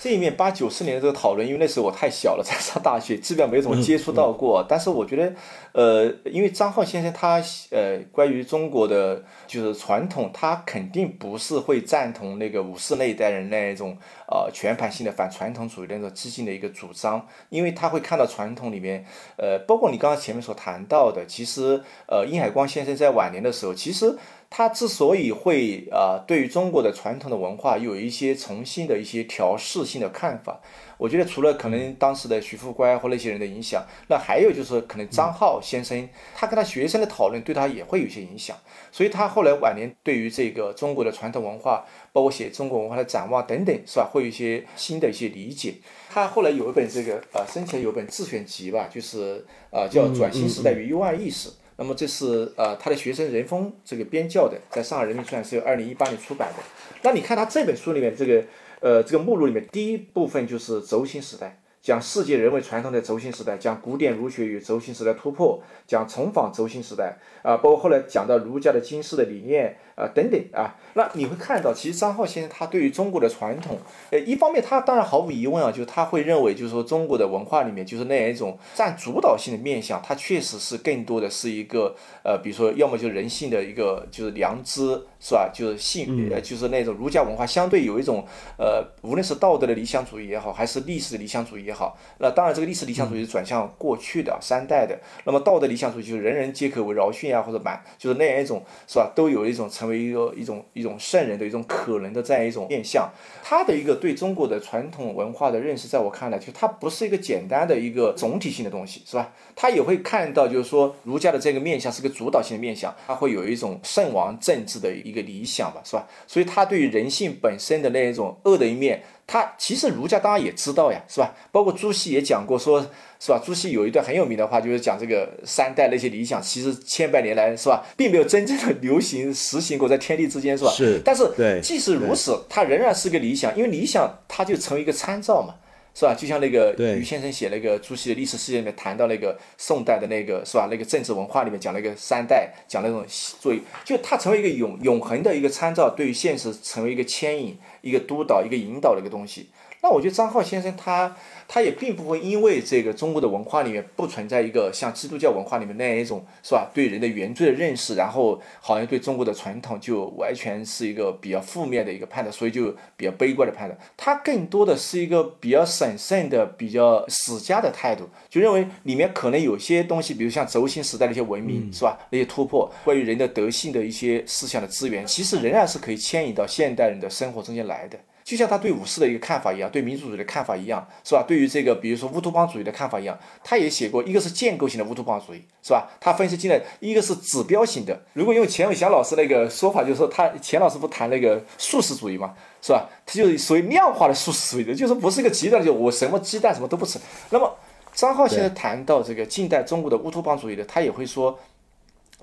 这一面八九四年的这个讨论，因为那时候我太小了，在上大学，基本上没怎么接触到过。但是我觉得，呃，因为张浩先生他呃，关于中国的就是传统，他肯定不是会赞同那个五四那一代人那一种呃全盘性的反传统主义的那种激进的一个主张，因为他会看到传统里面，呃，包括你刚刚前面所谈到的，其实呃，殷海光先生在晚年的时候，其实。他之所以会啊，对于中国的传统的文化有一些重新的一些调试性的看法，我觉得除了可能当时的徐复乖或那些人的影响，那还有就是可能张浩先生他跟他学生的讨论对他也会有些影响，所以他后来晚年对于这个中国的传统文化，包括写中国文化的展望等等，是吧？会有一些新的一些理解。他后来有一本这个呃生前有本自选集吧，就是呃叫《转型时代与幽暗意识》。那么这是呃他的学生任峰这个编校的，在上海人民出版社二零一八年出版的。那你看他这本书里面这个呃这个目录里面第一部分就是轴心时代，讲世界人文传统的轴心时代，讲古典儒学与轴心时代突破，讲重访轴心时代啊，包括后来讲到儒家的经世的理念。啊，等等啊，那你会看到，其实张浩先生他对于中国的传统，呃，一方面他当然毫无疑问啊，就是他会认为，就是说中国的文化里面，就是那样一种占主导性的面相，它确实是更多的是一个，呃，比如说要么就是人性的一个就是良知，是吧？就是性，呃，就是那种儒家文化相对有一种，呃，无论是道德的理想主义也好，还是历史的理想主义也好，那当然这个历史理想主义是转向过去的三代的，那么道德理想主义就是人人皆可为饶训啊，或者满，就是那样一种，是吧？都有一种成。为一个一种一种圣人的一种可能的这样一种面相，他的一个对中国的传统文化的认识，在我看来，就他不是一个简单的一个总体性的东西，是吧？他也会看到，就是说儒家的这个面相是个主导性的面相，他会有一种圣王政治的一个理想吧，是吧？所以他对于人性本身的那一种恶的一面。他其实儒家当然也知道呀，是吧？包括朱熹也讲过，说是吧？朱熹有一段很有名的话，就是讲这个三代那些理想，其实千百年来是吧，并没有真正的 流行实行过在天地之间，是吧？是。但是，对，即使如此，它仍然是个理想，因为理想它就成为一个参照嘛。是吧？就像那个于先生写那个朱熹的历史事件里面谈到那个宋代的那个是吧？那个政治文化里面讲那个三代，讲那种作为，就它成为一个永永恒的一个参照，对于现实成为一个牵引、一个督导、一个引导的一个东西。那我觉得张浩先生他。他也并不会因为这个中国的文化里面不存在一个像基督教文化里面那样一种是吧对人的原罪的认识，然后好像对中国的传统就完全是一个比较负面的一个判断，所以就比较悲观的判断。他更多的是一个比较审慎的、比较史家的态度，就认为里面可能有些东西，比如像轴心时代的一些文明是吧，那些突破，关于人的德性的一些思想的资源，其实仍然是可以牵引到现代人的生活中间来的。就像他对武士的一个看法一样，对民主主义的看法一样，是吧？对于这个，比如说乌托邦主义的看法一样，他也写过，一个是建构型的乌托邦主义，是吧？他分析进来，一个是指标型的。如果用钱伟祥老师那个说法，就是说他钱老师不谈那个素食主义嘛，是吧？他就是属于量化的素食主义的，就是不是一个极端的，就我什么鸡蛋什么都不吃。那么张浩现在谈到这个近代中国的乌托邦主义的，他也会说。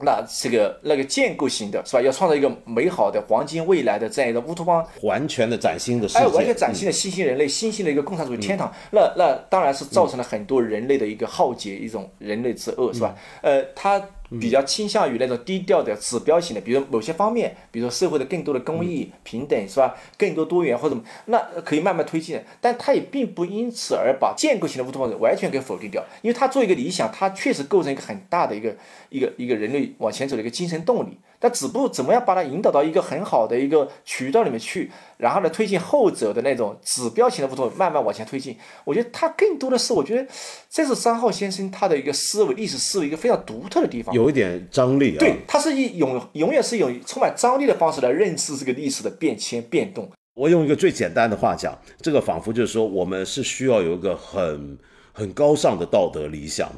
那这个那个建构型的是吧？要创造一个美好的黄金未来的这样一个乌托邦，完全的崭新的世界，哎，完全崭新的新兴人类，新兴的一个共产主义天堂。那那当然是造成了很多人类的一个浩劫，一种人类之恶，是吧？呃，他。比较倾向于那种低调的指标型的，比如某些方面，比如说社会的更多的公益、平等，是吧？更多多元或者那可以慢慢推进。但他也并不因此而把建构型的乌托邦完全给否定掉，因为他做一个理想，它确实构成一个很大的一个一个一个人类往前走的一个精神动力。但只不过怎么样把它引导到一个很好的一个渠道里面去，然后呢推进后者的那种指标型的不同慢慢往前推进。我觉得他更多的是，我觉得这是张浩先生他的一个思维历史思维一个非常独特的地方。有一点张力啊，对，他是以永永远是用充满张力的方式来认识这个历史的变迁变动。我用一个最简单的话讲，这个仿佛就是说，我们是需要有一个很很高尚的道德理想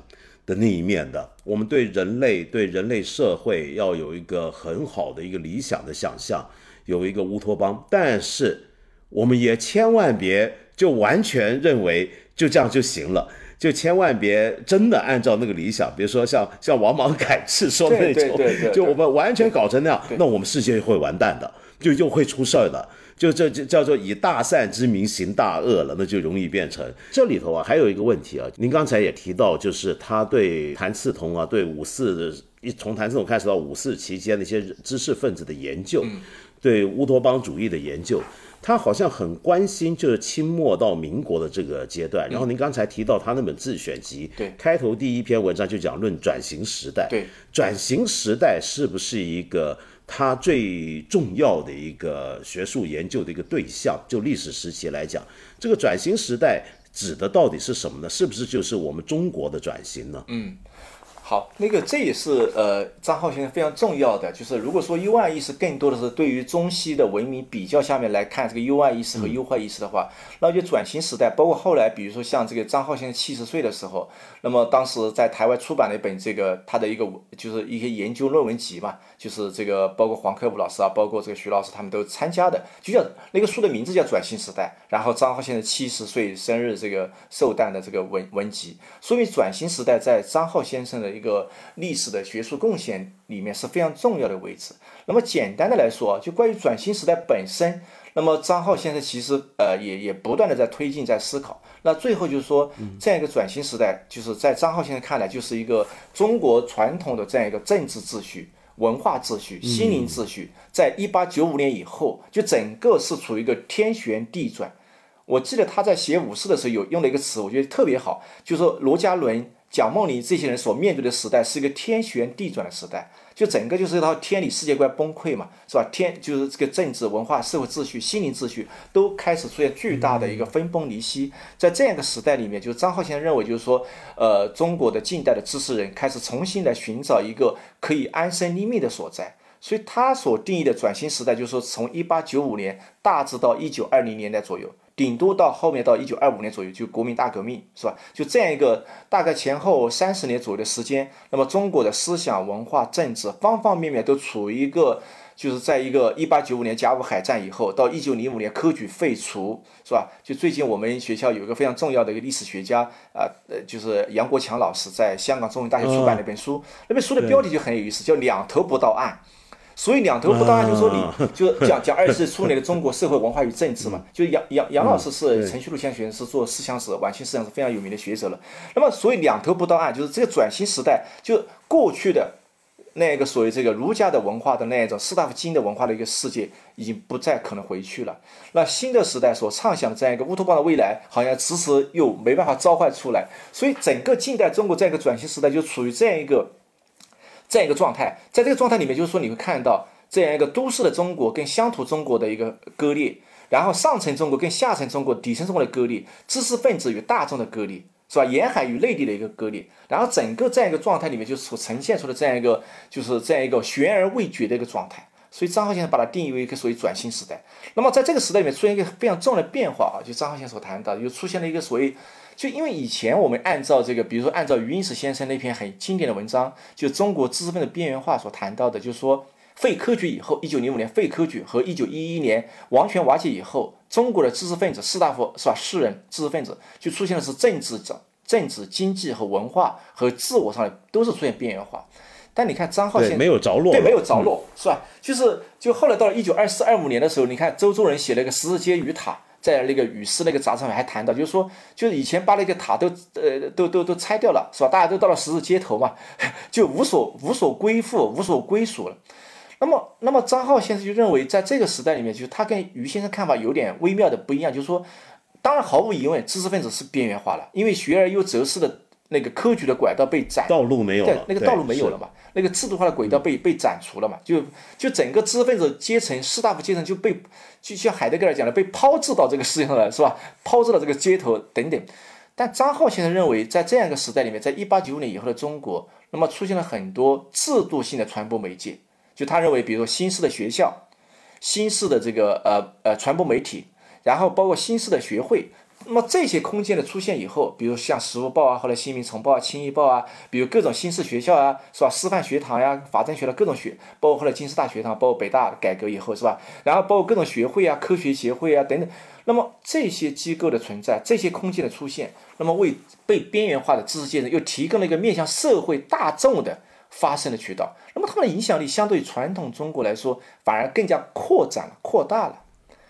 的那一面的。我们对人类、对人类社会要有一个很好的一个理想的想象，有一个乌托邦。但是，我们也千万别就完全认为就这样就行了。就千万别真的按照那个理想，比如说像像王莽改制说的那种，就我们完全搞成那样，那我们世界会完蛋的，就又会出事儿的。就这就叫做以大善之名行大恶了，那就容易变成这里头啊。还有一个问题啊，您刚才也提到，就是他对谭嗣同啊，对五四一从谭嗣同开始到五四期间那些知识分子的研究，对乌托邦主义的研究。他好像很关心，就是清末到民国的这个阶段。然后您刚才提到他那本自选集，对，开头第一篇文章就讲论转型时代。对，转型时代是不是一个他最重要的一个学术研究的一个对象？就历史时期来讲，这个转型时代指的到底是什么呢？是不是就是我们中国的转型呢？嗯。好，那个这也是呃张浩先生非常重要的，就是如果说优爱意识更多的是对于中西的文明比较下面来看这个优爱意识和优坏意识的话，那就转型时代，包括后来比如说像这个张浩先生七十岁的时候，那么当时在台湾出版了一本这个他的一个就是一些研究论文集嘛，就是这个包括黄克武老师啊，包括这个徐老师他们都参加的，就叫那个书的名字叫转型时代，然后张浩先生七十岁生日这个寿诞的这个文文集，说明转型时代在张浩先生的。一个历史的学术贡献里面是非常重要的位置。那么简单的来说，就关于转型时代本身，那么张浩先生其实呃也也不断的在推进，在思考。那最后就是说，这样一个转型时代，就是在张浩先生看来，就是一个中国传统的这样一个政治秩序、文化秩序、心灵秩序，在一八九五年以后，就整个是处于一个天旋地转。我记得他在写武士的时候有用了一个词，我觉得特别好，就是说罗家伦。蒋梦麟这些人所面对的时代是一个天旋地转的时代，就整个就是一套天理世界观崩溃嘛，是吧？天就是这个政治、文化、社会秩序、心灵秩序都开始出现巨大的一个分崩离析。在这样一个时代里面，就是张浩先生认为，就是说，呃，中国的近代的知识人开始重新来寻找一个可以安身立命的所在。所以他所定义的转型时代，就是说从一八九五年大致到一九二零年代左右。顶多到后面到一九二五年左右，就国民大革命，是吧？就这样一个大概前后三十年左右的时间，那么中国的思想、文化、政治方方面面都处于一个就是在一个一八九五年甲午海战以后，到一九零五年科举废除，是吧？就最近我们学校有一个非常重要的一个历史学家啊，呃，就是杨国强老师在香港中文大学出版了一本书，那本书的标题就很有意思，叫《两头不到岸》。所以两头不到岸，就说你就讲讲二十世初年的中国社会文化与政治嘛。就杨杨杨老师是陈旭路先生是做思想史、晚清思想史非常有名的学者了。那么所以两头不到岸，就是这个转型时代，就过去的那个所谓这个儒家的文化的那一种士大夫精英的文化的一个世界，已经不再可能回去了。那新的时代所畅想的这样一个乌托邦的未来，好像迟迟又没办法召唤出来。所以整个近代中国这样一个转型时代，就处于这样一个。这样一个状态，在这个状态里面，就是说你会看到这样一个都市的中国跟乡土中国的一个割裂，然后上层中国跟下层中国、底层中国的割裂，知识分子与大众的割裂，是吧？沿海与内地的一个割裂，然后整个这样一个状态里面，就所呈现出的这样一个，就是这样一个悬而未决的一个状态。所以张浩先生把它定义为一个所谓转型时代。那么在这个时代里面出现一个非常重要的变化啊，就张浩先生所谈到，又出现了一个所谓。就因为以前我们按照这个，比如说按照余英时先生那篇很经典的文章，就中国知识分子边缘化所谈到的，就是说废科举以后，一九零五年废科举和一九一一年王权瓦解以后，中国的知识分子、士大夫是吧？士人、知识分子就出现的是政治、政政治、经济和文化和自我上的都是出现边缘化。但你看张浩先生没有着落，对，没有着落，是吧？就是就后来到了一九二四、二五年的时候，你看周作人写了一个《十字街与塔》。在那个《语诗》那个杂志上面还谈到，就是说，就是以前把那个塔都呃都都都拆掉了，是吧？大家都到了十字街头嘛，就无所无所归附、无所归属了。那么，那么张浩先生就认为，在这个时代里面，就是他跟于先生看法有点微妙的不一样，就是说，当然毫无疑问，知识分子是边缘化了，因为学而优则仕的。那个科举的拐道被斩，道路没有了，那个道路没有了嘛？那个制度化的轨道被被斩除了嘛？就就整个知识分子阶层、士大夫阶层就被，就像海德格尔讲的，被抛掷到这个世界上来，是吧？抛掷到这个街头等等。但张浩先生认为，在这样一个时代里面，在一八九五年以后的中国，那么出现了很多制度性的传播媒介。就他认为，比如说新式的学校、新式的这个呃呃传播媒体，然后包括新式的学会。那么这些空间的出现以后，比如像《时务报》啊，后来《新民晨报》啊，《青艺报》啊，比如各种新式学校啊，是吧？师范学堂呀，法政学的各种学，包括后来京师大学堂，包括北大改革以后，是吧？然后包括各种学会啊、科学协会啊等等。那么这些机构的存在，这些空间的出现，那么为被边缘化的知识阶层又提供了一个面向社会大众的发声的渠道。那么他们的影响力相对于传统中国来说，反而更加扩展、扩大了。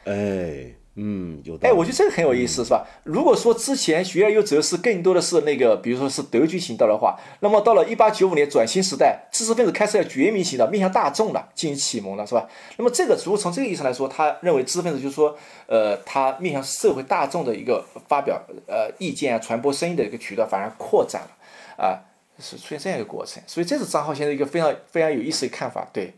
哎。嗯，有哎，我觉得这个很有意思，是吧？如果说之前学而优则仕更多的是那个，比如说是德军行道的话，那么到了一八九五年转型时代，知识分子开始要觉民行道，面向大众了，进行启蒙了，是吧？那么这个如果从这个意义上来说，他认为知识分子就是说，呃，他面向社会大众的一个发表呃意见啊、传播声音的一个渠道反而扩展了，啊，是出现这样一个过程。所以这是张浩先生一个非常非常有意思的看法，对。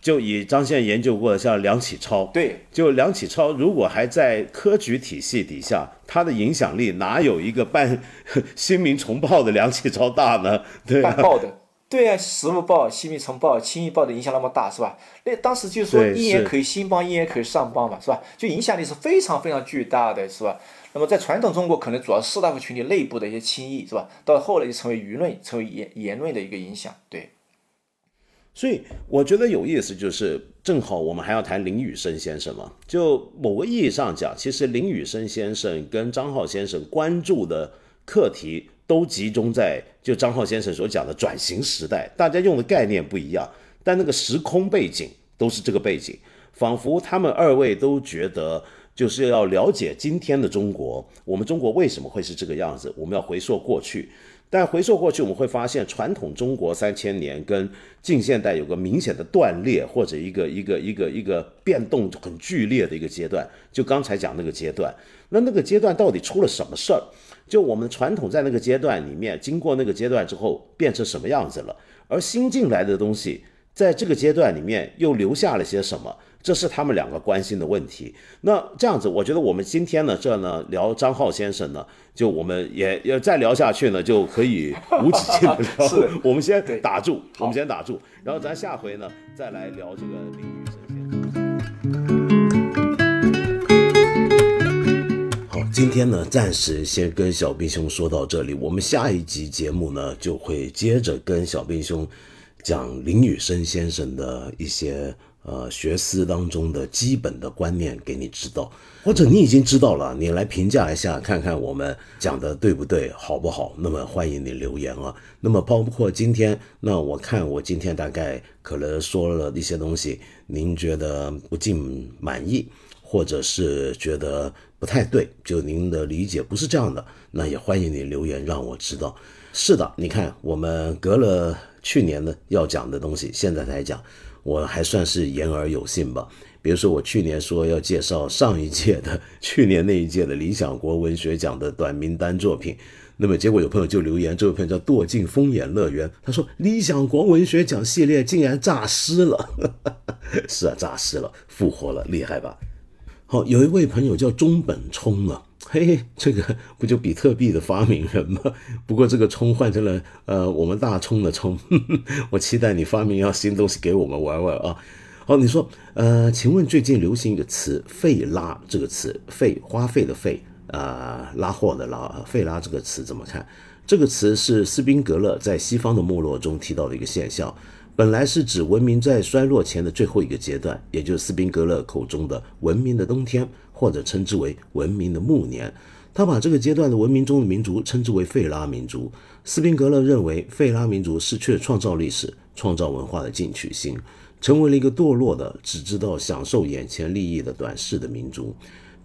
就以张先生研究过的，像梁启超，对，就梁启超如果还在科举体系底下，他的影响力哪有一个办 《新民重报》的梁启超大呢？对办报的，对啊，《时务报》《新民重报》《青易报》的影响那么大，是吧？那当时就是说，一言可以兴邦，一言可以上邦嘛，是吧？就影响力是非常非常巨大的，是吧？那么在传统中国，可能主要士大夫群体内部的一些轻易，是吧？到后来就成为舆论，成为言言论的一个影响，对。所以我觉得有意思，就是正好我们还要谈林雨生先生嘛。就某个意义上讲，其实林雨生先生跟张浩先生关注的课题都集中在就张浩先生所讲的转型时代，大家用的概念不一样，但那个时空背景都是这个背景，仿佛他们二位都觉得就是要了解今天的中国，我们中国为什么会是这个样子，我们要回溯过去。但回溯过去，我们会发现传统中国三千年跟近现代有个明显的断裂，或者一个一个一个一个变动很剧烈的一个阶段。就刚才讲那个阶段，那那个阶段到底出了什么事儿？就我们传统在那个阶段里面，经过那个阶段之后变成什么样子了？而新进来的东西，在这个阶段里面又留下了些什么？这是他们两个关心的问题。那这样子，我觉得我们今天呢，这呢聊张浩先生呢，就我们也要再聊下去呢，就可以无止境的聊。是，我们先打住，我们先打住，然后咱下回呢再来聊这个林雨生先生。好，今天呢暂时先跟小兵兄说到这里，我们下一集节目呢就会接着跟小兵兄讲林雨生先生的一些。呃学思当中的基本的观念给你知道，或者你已经知道了，你来评价一下，看看我们讲的对不对，好不好？那么欢迎你留言啊。那么包括今天，那我看我今天大概可能说了一些东西，您觉得不尽满意，或者是觉得不太对，就您的理解不是这样的，那也欢迎你留言让我知道。是的，你看我们隔了去年的要讲的东西，现在才讲。我还算是言而有信吧。比如说，我去年说要介绍上一届的、去年那一届的理想国文学奖的短名单作品，那么结果有朋友就留言，这位朋友叫堕进疯眼乐园，他说理想国文学奖系列竟然诈尸了。是啊，诈尸了，复活了，厉害吧？好，有一位朋友叫中本聪啊。嘿，这个不就比特币的发明人吗？不过这个聪换成了呃我们大葱的葱。我期待你发明一样新东西给我们玩玩啊！好，你说呃，请问最近流行一个词“费拉”这个词，费花费的费啊，拉货的拉，费拉这个词怎么看？这个词是斯宾格勒在西方的没落中提到的一个现象，本来是指文明在衰落前的最后一个阶段，也就是斯宾格勒口中的文明的冬天。或者称之为文明的暮年，他把这个阶段的文明中的民族称之为费拉民族。斯宾格勒认为，费拉民族失去了创造历史、创造文化的进取心，成为了一个堕落的、只知道享受眼前利益的短视的民族，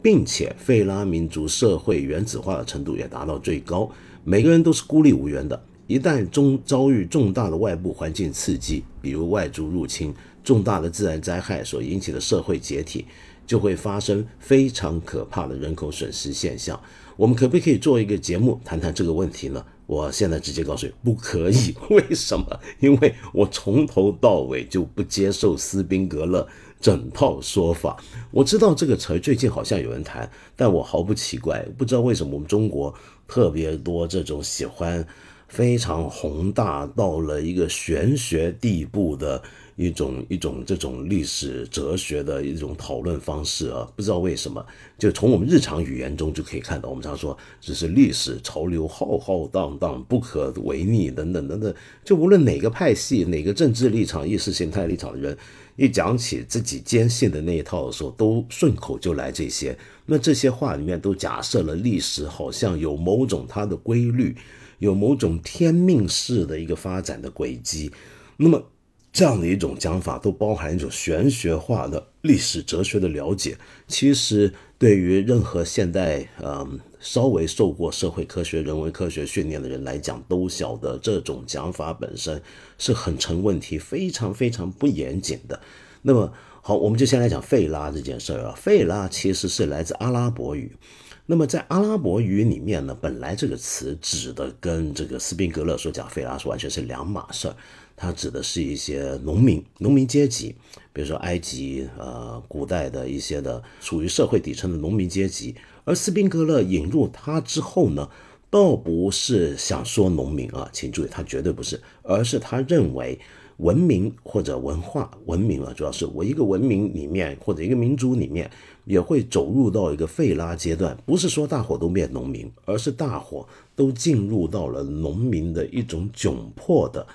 并且费拉民族社会原子化的程度也达到最高，每个人都是孤立无援的。一旦中遭遇重大的外部环境刺激，比如外族入侵、重大的自然灾害所引起的社会解体。就会发生非常可怕的人口损失现象。我们可不可以做一个节目谈谈这个问题呢？我现在直接告诉你，不可以。为什么？因为我从头到尾就不接受斯宾格勒整套说法。我知道这个词最近好像有人谈，但我毫不奇怪。不知道为什么我们中国特别多这种喜欢非常宏大到了一个玄学地步的。一种一种这种历史哲学的一种讨论方式啊，不知道为什么，就从我们日常语言中就可以看到。我们常说，只是历史潮流浩浩荡荡，不可违逆等等等等。就无论哪个派系、哪个政治立场、意识形态立场的人，一讲起自己坚信的那一套的时候，都顺口就来这些。那这些话里面都假设了历史好像有某种它的规律，有某种天命式的一个发展的轨迹。那么。这样的一种讲法，都包含一种玄学化的历史哲学的了解。其实，对于任何现代嗯稍微受过社会科学、人文科学训练的人来讲，都晓得这种讲法本身是很成问题、非常非常不严谨的。那么，好，我们就先来讲费拉这件事儿啊。费拉其实是来自阿拉伯语。那么在阿拉伯语里面呢，本来这个词指的跟这个斯宾格勒所讲费拉是完全是两码事儿。它指的是一些农民、农民阶级，比如说埃及呃古代的一些的属于社会底层的农民阶级。而斯宾格勒引入它之后呢，倒不是想说农民啊，请注意，他绝对不是，而是他认为文明或者文化文明啊，主要是我一个文明里面或者一个民族里面也会走入到一个费拉阶段，不是说大伙都变农民，而是大伙都进入到了农民的一种窘迫的。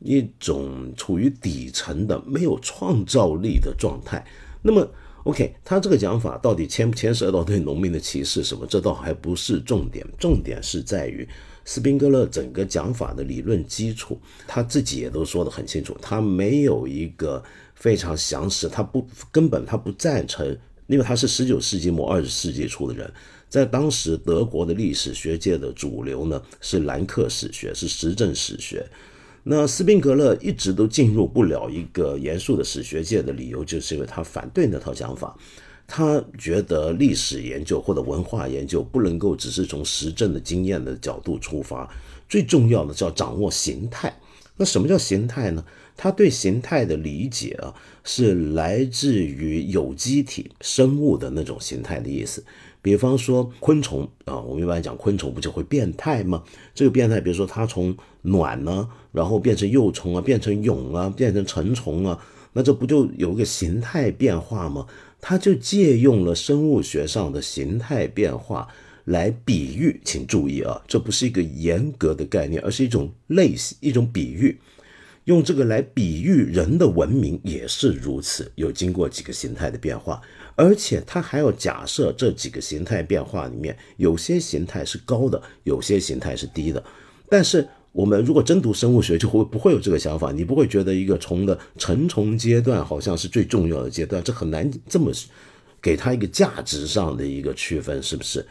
一种处于底层的没有创造力的状态。那么，OK，他这个讲法到底牵不牵涉到对农民的歧视什么？这倒还不是重点，重点是在于斯宾格勒整个讲法的理论基础，他自己也都说得很清楚，他没有一个非常详实，他不根本他不赞成，因为他是十九世纪末二十世纪初的人，在当时德国的历史学界的主流呢是兰克史学，是实证史学。那斯宾格勒一直都进入不了一个严肃的史学界的理由，就是因为他反对那套讲法。他觉得历史研究或者文化研究不能够只是从实证的经验的角度出发，最重要的是要掌握形态。那什么叫形态呢？他对形态的理解啊，是来自于有机体生物的那种形态的意思。比方说昆虫啊，我们一般讲昆虫不就会变态吗？这个变态，比如说它从卵呢，然后变成幼虫啊，变成蛹啊，变成成虫啊，那这不就有一个形态变化吗？它就借用了生物学上的形态变化来比喻，请注意啊，这不是一个严格的概念，而是一种类似一种比喻。用这个来比喻人的文明也是如此，有经过几个形态的变化，而且他还要假设这几个形态变化里面，有些形态是高的，有些形态是低的。但是我们如果真读生物学，就会不会有这个想法，你不会觉得一个虫的成虫阶段好像是最重要的阶段，这很难这么给它一个价值上的一个区分，是不是？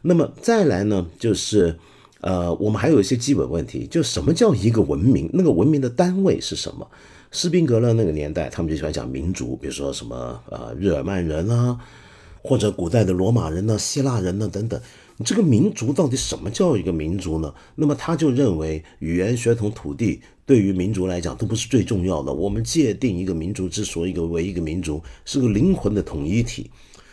那么再来呢，就是。呃，我们还有一些基本问题，就什么叫一个文明？那个文明的单位是什么？斯宾格勒那个年代，他们就喜欢讲民族，比如说什么呃日耳曼人啊，或者古代的罗马人呢、希腊人呢等等。这个民族到底什么叫一个民族呢？那么他就认为语言、血统、土地对于民族来讲都不是最重要的。我们界定一个民族之所以为一个民族，是个灵魂的统一体。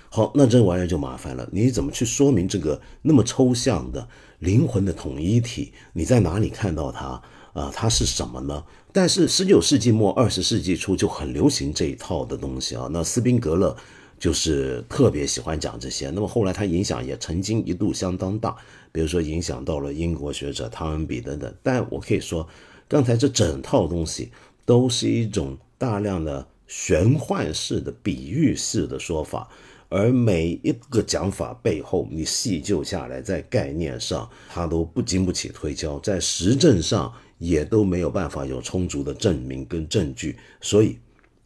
好，那这玩意儿就麻烦了，你怎么去说明这个那么抽象的？灵魂的统一体，你在哪里看到它？啊，它是什么呢？但是十九世纪末二十世纪初就很流行这一套的东西啊。那斯宾格勒就是特别喜欢讲这些。那么后来他影响也曾经一度相当大，比如说影响到了英国学者汤恩比等等。但我可以说，刚才这整套东西都是一种大量的玄幻式的、比喻式的说法。而每一个讲法背后，你细究下来，在概念上它都不经不起推敲，在实证上也都没有办法有充足的证明跟证据，所以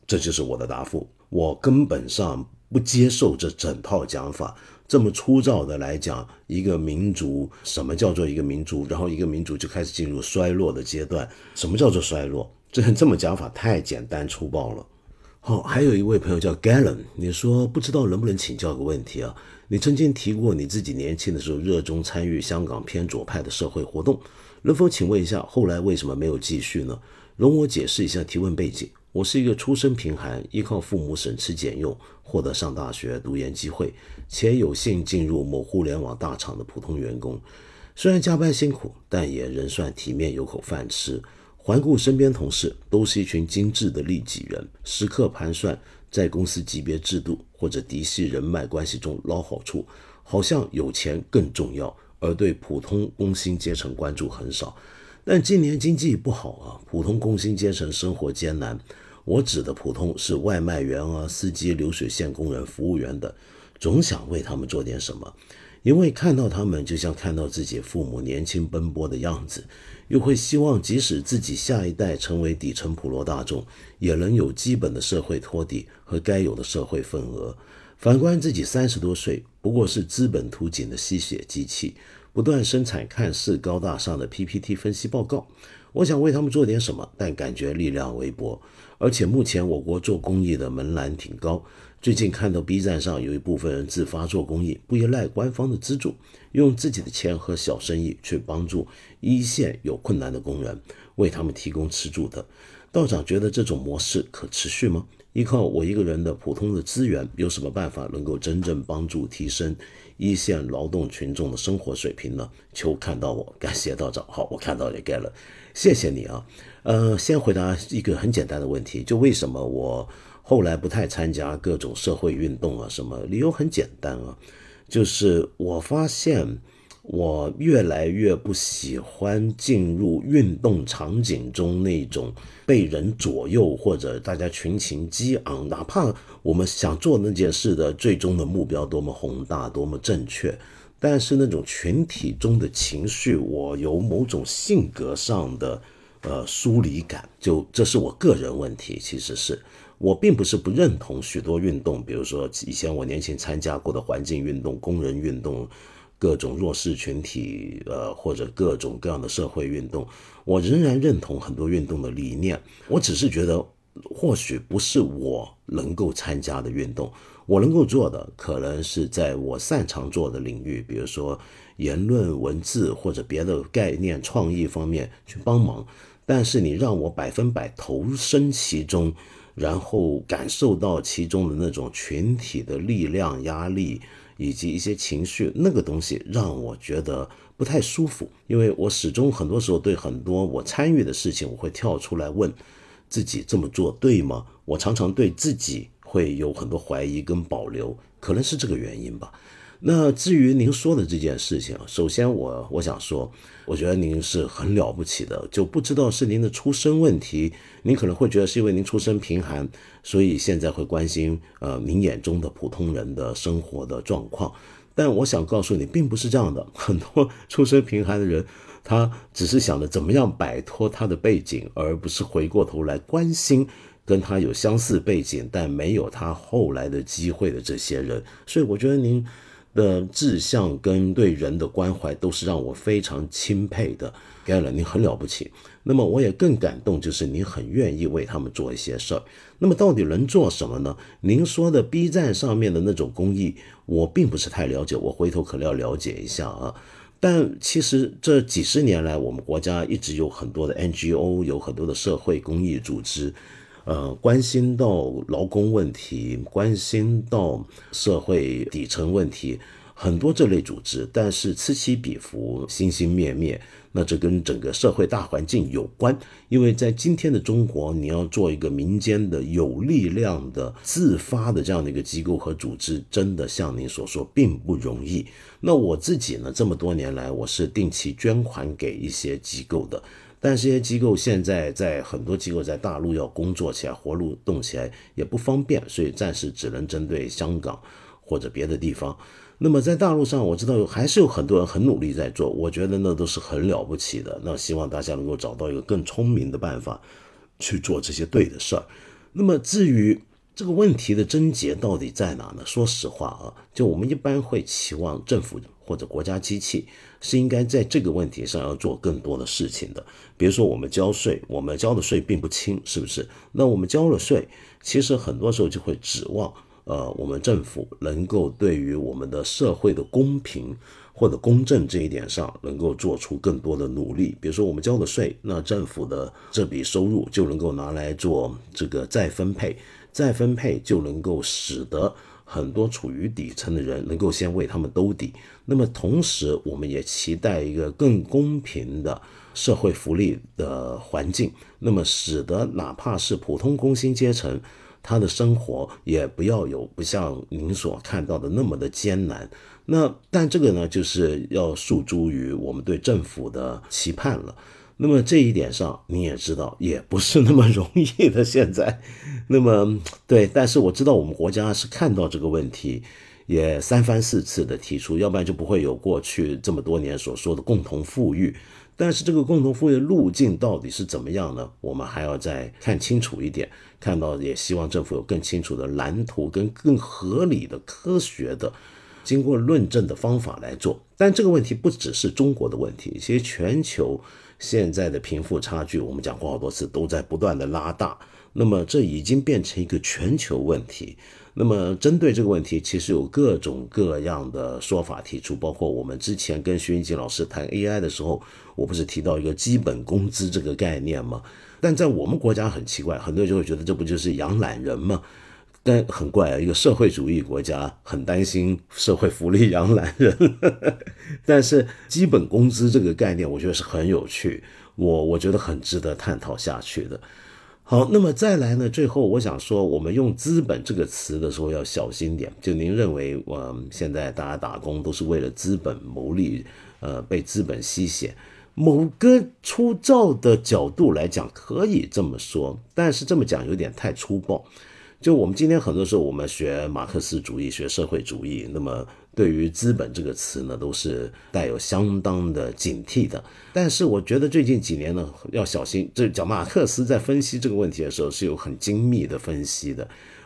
这就是我的答复。我根本上不接受这整套讲法。这么粗糙的来讲，一个民族什么叫做一个民族？然后一个民族就开始进入衰落的阶段。什么叫做衰落？这这么讲法太简单粗暴了。好，还有一位朋友叫 Galen，你说不知道能不能请教个问题啊？你曾经提过你自己年轻的时候热衷参与香港偏左派的社会活动，能否请问一下，后来为什么没有继续呢？容我解释一下提问背景。我是一个出身贫寒，依靠父母省吃俭用获得上大学读研机会，且有幸进入某互联网大厂的普通员工。虽然加班辛苦，但也仍算体面，有口饭吃。环顾身边同事，都是一群精致的利己人，时刻盘算在公司级别制度或者嫡系人脉关系中捞好处，好像有钱更重要，而对普通工薪阶层关注很少。但今年经济不好啊，普通工薪阶层生活艰难。我指的普通是外卖员啊、司机、流水线工人、服务员等，总想为他们做点什么，因为看到他们就像看到自己父母年轻奔波的样子。又会希望，即使自己下一代成为底层普罗大众，也能有基本的社会托底和该有的社会份额。反观自己三十多岁，不过是资本图景的吸血机器，不断生产看似高大上的 PPT 分析报告。我想为他们做点什么，但感觉力量微薄。而且目前我国做公益的门槛挺高。最近看到 B 站上有一部分人自发做公益，不依赖官方的资助，用自己的钱和小生意去帮助一线有困难的工人，为他们提供吃住的。道长觉得这种模式可持续吗？依靠我一个人的普通的资源，有什么办法能够真正帮助提升一线劳动群众的生活水平呢？求看到我，感谢道长。好，我看到也该了，谢谢你啊。呃，先回答一个很简单的问题，就为什么我。后来不太参加各种社会运动啊，什么理由很简单啊，就是我发现我越来越不喜欢进入运动场景中那种被人左右或者大家群情激昂，哪怕我们想做那件事的最终的目标多么宏大多么正确，但是那种群体中的情绪，我有某种性格上的呃疏离感，就这是我个人问题，其实是。我并不是不认同许多运动，比如说以前我年轻参加过的环境运动、工人运动、各种弱势群体，呃，或者各种各样的社会运动，我仍然认同很多运动的理念。我只是觉得，或许不是我能够参加的运动，我能够做的可能是在我擅长做的领域，比如说言论、文字或者别的概念创意方面去帮忙。但是你让我百分百投身其中。然后感受到其中的那种群体的力量、压力以及一些情绪，那个东西让我觉得不太舒服。因为我始终很多时候对很多我参与的事情，我会跳出来问自己这么做对吗？我常常对自己会有很多怀疑跟保留，可能是这个原因吧。那至于您说的这件事情，首先我我想说，我觉得您是很了不起的，就不知道是您的出身问题，您可能会觉得是因为您出身贫寒，所以现在会关心呃您眼中的普通人的生活的状况。但我想告诉你，并不是这样的。很多出身贫寒的人，他只是想着怎么样摆脱他的背景，而不是回过头来关心跟他有相似背景但没有他后来的机会的这些人。所以，我觉得您。的志向跟对人的关怀都是让我非常钦佩的 g a l 你很了不起。那么我也更感动，就是你很愿意为他们做一些事儿。那么到底能做什么呢？您说的 B 站上面的那种公益，我并不是太了解，我回头可能要了解一下啊。但其实这几十年来，我们国家一直有很多的 NGO，有很多的社会公益组织。呃，关心到劳工问题，关心到社会底层问题，很多这类组织，但是此起彼伏，心心灭灭，那这跟整个社会大环境有关。因为在今天的中国，你要做一个民间的有力量的自发的这样的一个机构和组织，真的像您所说，并不容易。那我自己呢，这么多年来，我是定期捐款给一些机构的。但这些机构现在在很多机构在大陆要工作起来、活路动起来也不方便，所以暂时只能针对香港或者别的地方。那么在大陆上，我知道有还是有很多人很努力在做，我觉得那都是很了不起的。那希望大家能够找到一个更聪明的办法去做这些对的事儿。那么至于这个问题的症结到底在哪呢？说实话啊，就我们一般会期望政府或者国家机器。是应该在这个问题上要做更多的事情的。比如说，我们交税，我们交的税并不轻，是不是？那我们交了税，其实很多时候就会指望，呃，我们政府能够对于我们的社会的公平或者公正这一点上，能够做出更多的努力。比如说，我们交的税，那政府的这笔收入就能够拿来做这个再分配，再分配就能够使得。很多处于底层的人能够先为他们兜底，那么同时我们也期待一个更公平的社会福利的环境，那么使得哪怕是普通工薪阶层，他的生活也不要有不像您所看到的那么的艰难。那但这个呢，就是要诉诸于我们对政府的期盼了。那么这一点上，你也知道，也不是那么容易的。现在，那么对，但是我知道我们国家是看到这个问题，也三番四次的提出，要不然就不会有过去这么多年所说的共同富裕。但是这个共同富裕的路径到底是怎么样呢？我们还要再看清楚一点，看到也希望政府有更清楚的蓝图，跟更合理的、科学的、经过论证的方法来做。但这个问题不只是中国的问题，其实全球。现在的贫富差距，我们讲过好多次，都在不断的拉大。那么这已经变成一个全球问题。那么针对这个问题，其实有各种各样的说法提出，包括我们之前跟徐云锦老师谈 AI 的时候，我不是提到一个基本工资这个概念吗？但在我们国家很奇怪，很多人就会觉得这不就是养懒人吗？但很怪啊，一个社会主义国家很担心社会福利养懒人，但是基本工资这个概念，我觉得是很有趣，我我觉得很值得探讨下去的。好，那么再来呢？最后我想说，我们用资本这个词的时候要小心点。就您认为，我现在大家打工都是为了资本谋利，呃，被资本吸血，某个粗糙的角度来讲可以这么说，但是这么讲有点太粗暴。就我们今天很多时候，我们学马克思主义、学社会主义，那么对于“资本”这个词呢，都是带有相当的警惕的。但是我觉得最近几年呢，要小心。这讲马克思在分析这个问题的时候，是有很精密的分析的。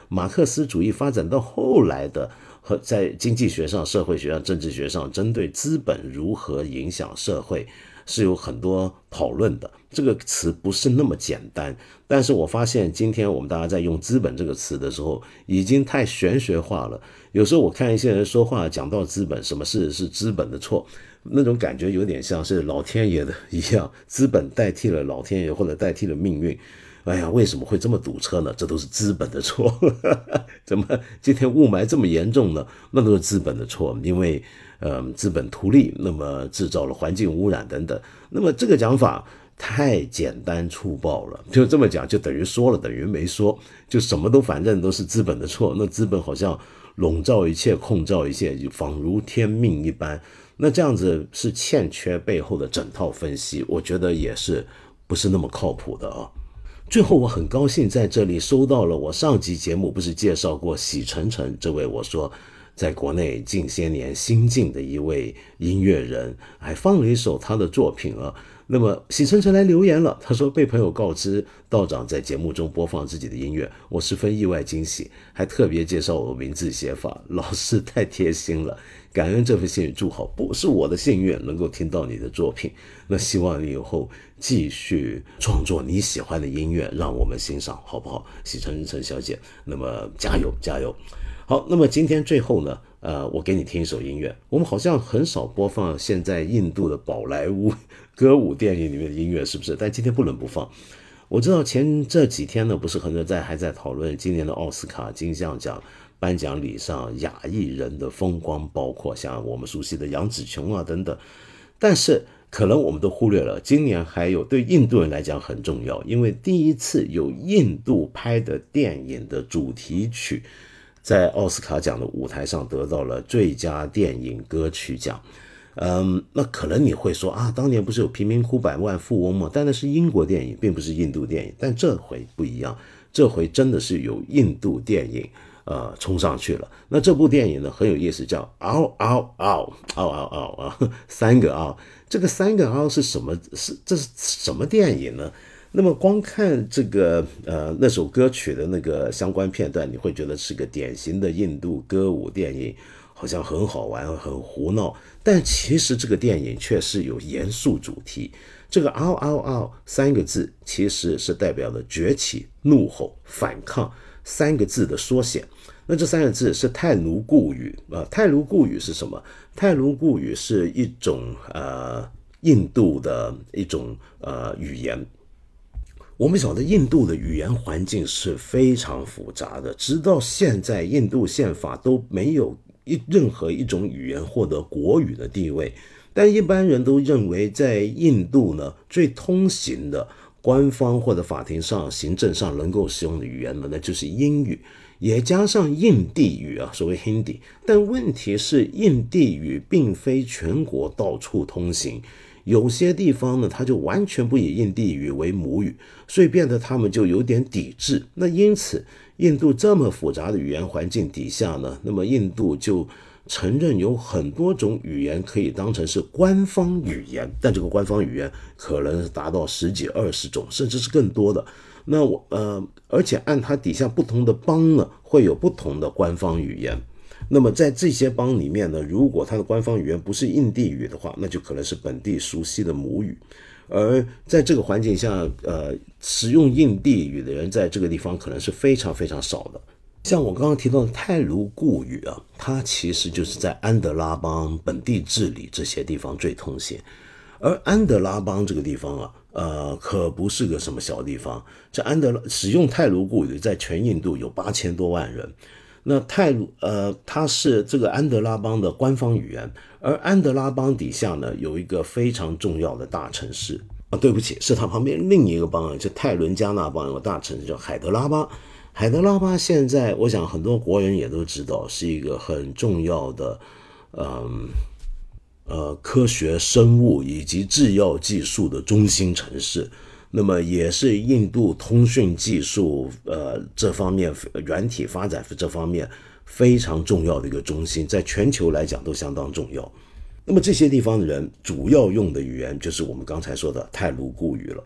马克思主义发展到后来的和在经济学上、社会学上、政治学上，针对资本如何影响社会。是有很多讨论的，这个词不是那么简单。但是我发现今天我们大家在用“资本”这个词的时候，已经太玄学化了。有时候我看一些人说话，讲到资本，什么事是资本的错，那种感觉有点像是老天爷的一样，资本代替了老天爷，或者代替了命运。哎呀，为什么会这么堵车呢？这都是资本的错。怎么今天雾霾这么严重呢？那都是资本的错，因为。嗯，资本图利，那么制造了环境污染等等。那么这个讲法太简单粗暴了，就这么讲就等于说了等于没说，就什么都反正都是资本的错。那资本好像笼罩一切、控罩一切，仿如天命一般。那这样子是欠缺背后的整套分析，我觉得也是不是那么靠谱的啊。最后，我很高兴在这里收到了我上集节目不是介绍过喜晨晨这位我说在国内近些年新晋的一位音乐人，还放了一首他的作品啊。那么喜晨晨来留言了，他说被朋友告知道长在节目中播放自己的音乐，我十分意外惊喜，还特别介绍我名字写法，老师太贴心了，感恩这份幸运祝好，不是我的幸运能够听到你的作品，那希望你以后继续创作你喜欢的音乐，让我们欣赏，好不好？喜晨晨小姐，那么加油加油！好，那么今天最后呢，呃，我给你听一首音乐，我们好像很少播放现在印度的宝莱坞。歌舞电影里面的音乐是不是？但今天不能不放。我知道前这几天呢，不是很多在还在讨论今年的奥斯卡金像奖颁奖礼上亚裔人的风光，包括像我们熟悉的杨紫琼啊等等。但是可能我们都忽略了，今年还有对印度人来讲很重要，因为第一次有印度拍的电影的主题曲在奥斯卡奖的舞台上得到了最佳电影歌曲奖。嗯，那可能你会说啊，当年不是有贫民窟百万富翁吗？但那是英国电影，并不是印度电影。但这回不一样，这回真的是有印度电影，呃，冲上去了。那这部电影呢很有意思，叫嗷嗷嗷嗷嗷嗷啊，三个嗷。这个三个嗷是什么？是这是什么电影呢？那么光看这个呃那首歌曲的那个相关片段，你会觉得是个典型的印度歌舞电影。好像很好玩，很胡闹，但其实这个电影却是有严肃主题。这个“嗷嗷嗷”三个字其实是代表了崛起、怒吼、反抗三个字的缩写。那这三个字是泰卢固语啊，泰卢固语是什么？泰卢固语是一种呃印度的一种呃语言。我们晓得印度的语言环境是非常复杂的，直到现在印度宪法都没有。一任何一种语言获得国语的地位，但一般人都认为，在印度呢，最通行的官方或者法庭上、行政上能够使用的语言呢，那就是英语，也加上印地语啊，所谓 Hindi。但问题是，印地语并非全国到处通行，有些地方呢，它就完全不以印地语为母语，所以变得他们就有点抵制。那因此。印度这么复杂的语言环境底下呢，那么印度就承认有很多种语言可以当成是官方语言，但这个官方语言可能达到十几二十种，甚至是更多的。那我呃，而且按它底下不同的邦呢，会有不同的官方语言。那么在这些邦里面呢，如果它的官方语言不是印地语的话，那就可能是本地熟悉的母语。而在这个环境下，呃，使用印地语的人在这个地方可能是非常非常少的。像我刚刚提到的泰卢固语啊，它其实就是在安德拉邦本地治理这些地方最通行。而安德拉邦这个地方啊，呃，可不是个什么小地方。这安德拉使用泰卢固语在全印度有八千多万人。那泰鲁呃，它是这个安德拉邦的官方语言，而安德拉邦底下呢有一个非常重要的大城市啊，对不起，是它旁边另一个邦，就泰伦加纳邦有个大城市叫海德拉巴。海德拉巴现在我想很多国人也都知道，是一个很重要的，嗯呃科学生物以及制药技术的中心城市。那么也是印度通讯技术，呃，这方面软体发展这方面非常重要的一个中心，在全球来讲都相当重要。那么这些地方的人主要用的语言就是我们刚才说的泰卢固语了。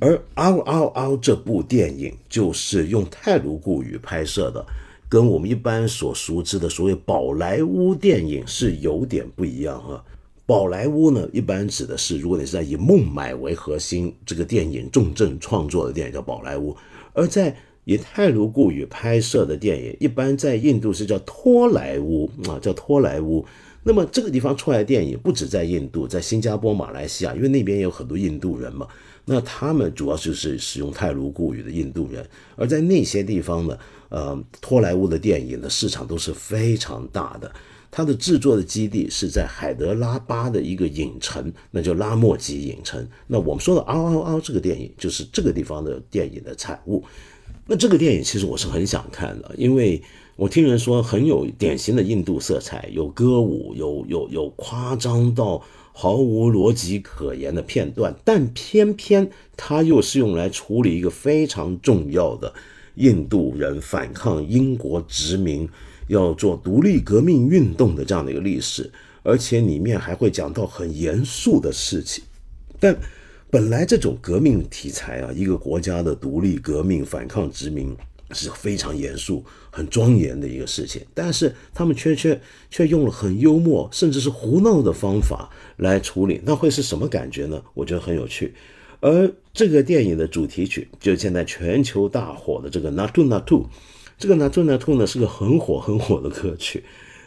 而《嗷嗷嗷》这部电影就是用泰卢固语拍摄的，跟我们一般所熟知的所谓宝莱坞电影是有点不一样啊。宝莱坞呢，一般指的是如果你是在以孟买为核心这个电影重镇创作的电影叫宝莱坞，而在以泰卢固语拍摄的电影，一般在印度是叫托莱坞啊，叫托莱坞。那么这个地方出来的电影不止在印度，在新加坡、马来西亚，因为那边有很多印度人嘛，那他们主要就是使用泰卢固语的印度人，而在那些地方呢，呃，托莱坞的电影的市场都是非常大的。它的制作的基地是在海德拉巴的一个影城，那叫拉莫吉影城。那我们说的“嗷嗷嗷”这个电影就是这个地方的电影的产物。那这个电影其实我是很想看的，因为我听人说很有典型的印度色彩，有歌舞，有有有夸张到毫无逻辑可言的片段，但偏偏它又是用来处理一个非常重要的印度人反抗英国殖民、要做独立革命运动的这样的一个历史，而且里面还会讲到很严肃的事情，但。本来这种革命题材啊，一个国家的独立革命、反抗殖民是非常严肃、很庄严的一个事情，但是他们却却却用了很幽默，甚至是胡闹的方法来处理，那会是什么感觉呢？我觉得很有趣。而这个电影的主题曲，就现在全球大火的这个《Natu Natu》，这个《Natu Natu》呢是个很火很火的歌曲。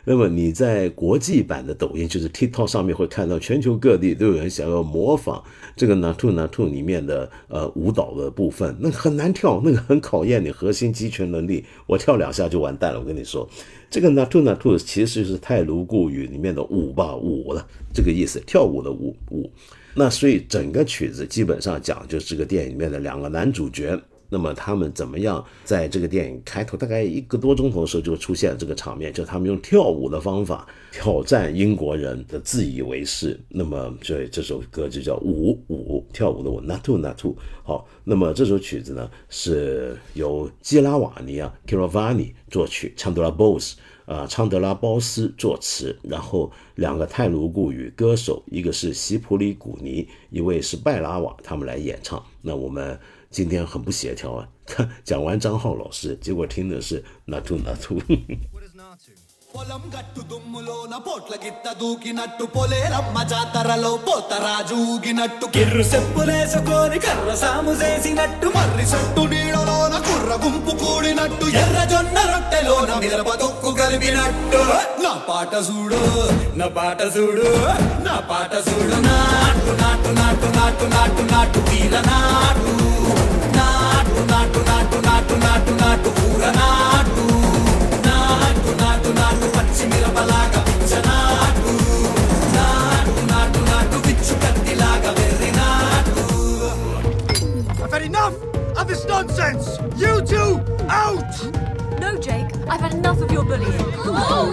那么你在国际版的抖音，就是 TikTok 上面会看到，全球各地都有人想要模仿这个 Natu Natu 里面的呃舞蹈的部分，那很难跳，那个很考验你核心肌群能力，我跳两下就完蛋了。我跟你说，这个 Natu Natu 其实是泰卢固语里面的舞吧舞了，这个意思，跳舞的舞舞。那所以整个曲子基本上讲就是这个电影里面的两个男主角。那么他们怎么样在这个电影开头大概一个多钟头的时候就出现了这个场面，就他们用跳舞的方法挑战英国人的自以为是。那么所以这首歌就叫舞舞跳舞的舞，Natu Natu。好，那么这首曲子呢是由基拉瓦尼啊 Kiravani 作曲，昌德拉 Bose 啊昌德拉包斯作词，然后两个泰卢固语歌手，一个是西普里古尼，一位是拜拉瓦，他们来演唱。那我们。今天很不协调啊！讲完张浩老师，结果听的是那兔那兔。పొలం గట్టు దుమ్ములోన పోట్ల గిత్త దూకినట్టు పొలేరమ్మ జాతరలో పోతరాజు ఊగినట్టు కిర్రు చెప్పులేసుకొని కర్ర సాము చేసినట్టు మర్రి సొట్టు నీడలోన కుర్ర గుంపు కూడినట్టు ఎర్ర జొన్న రొట్టెలోన మిరప దొక్కు కలిపినట్టు నా పాట చూడు నా పాట చూడు నా పాట చూడు నాటు నాటు నాటు నాటు నాటు నాటు వీర నాటు నాటు నాటు నాటు నాటు నాటు నాటు ఊర నాటు నాటు నాటు నాటు పచ్చి మిరపలాగా పిచ్చనాటు నాటు నాటు నాటు పిచ్చు కత్తిలాగా వెర్రి నాటు I've had enough of this nonsense! You two, out! No, Jake, I've had enough of your bullying. Oh,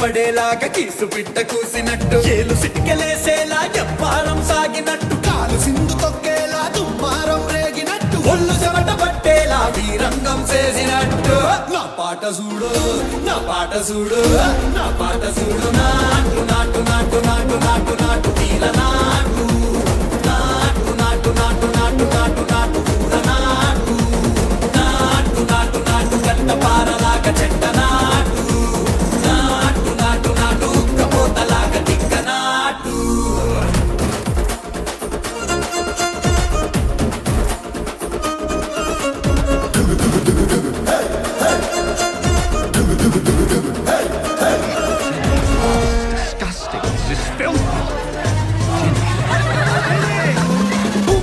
పడేలాగా కీసు బిడ్డ కూసినట్టు ఏలు సిటికెలేసేలా ఎప్పారం సాగినట్టు కాలు సింధు తొక్కేలా దుమ్మారం రేగినట్టు ఒళ్ళు చెమట పట్టేలా వీరంగం చేసినట్టు నా పాట చూడు నా పాట చూడు నా పాట చూడు నాటు నాటు నాటు నాటు నాటు నాటు తీల నాటు నాటు నాటు నాటు నాటు నాటు నాటు కూర నాటు నాటు నాటు నాటు గట్ట పారలాగా చెట్ట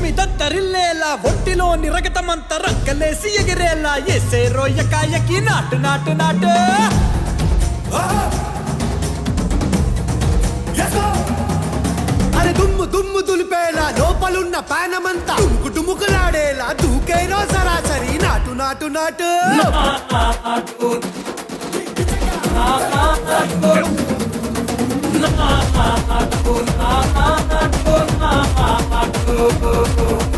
మీద తరిల్లేలా ఒట్టిలోని రగతమంత రక్కలేసి ఎగిరేలా ఎసే రోయకాయకి నాటు నాటు నాటు. అరే దుమ్ము దుమ్ము దులిపేలా లోపలున్న పానమంతా టుముకులాడేలా దూకేనో సరాసరి నాటు నాటు నాటు నాటు. Oh, oh, oh.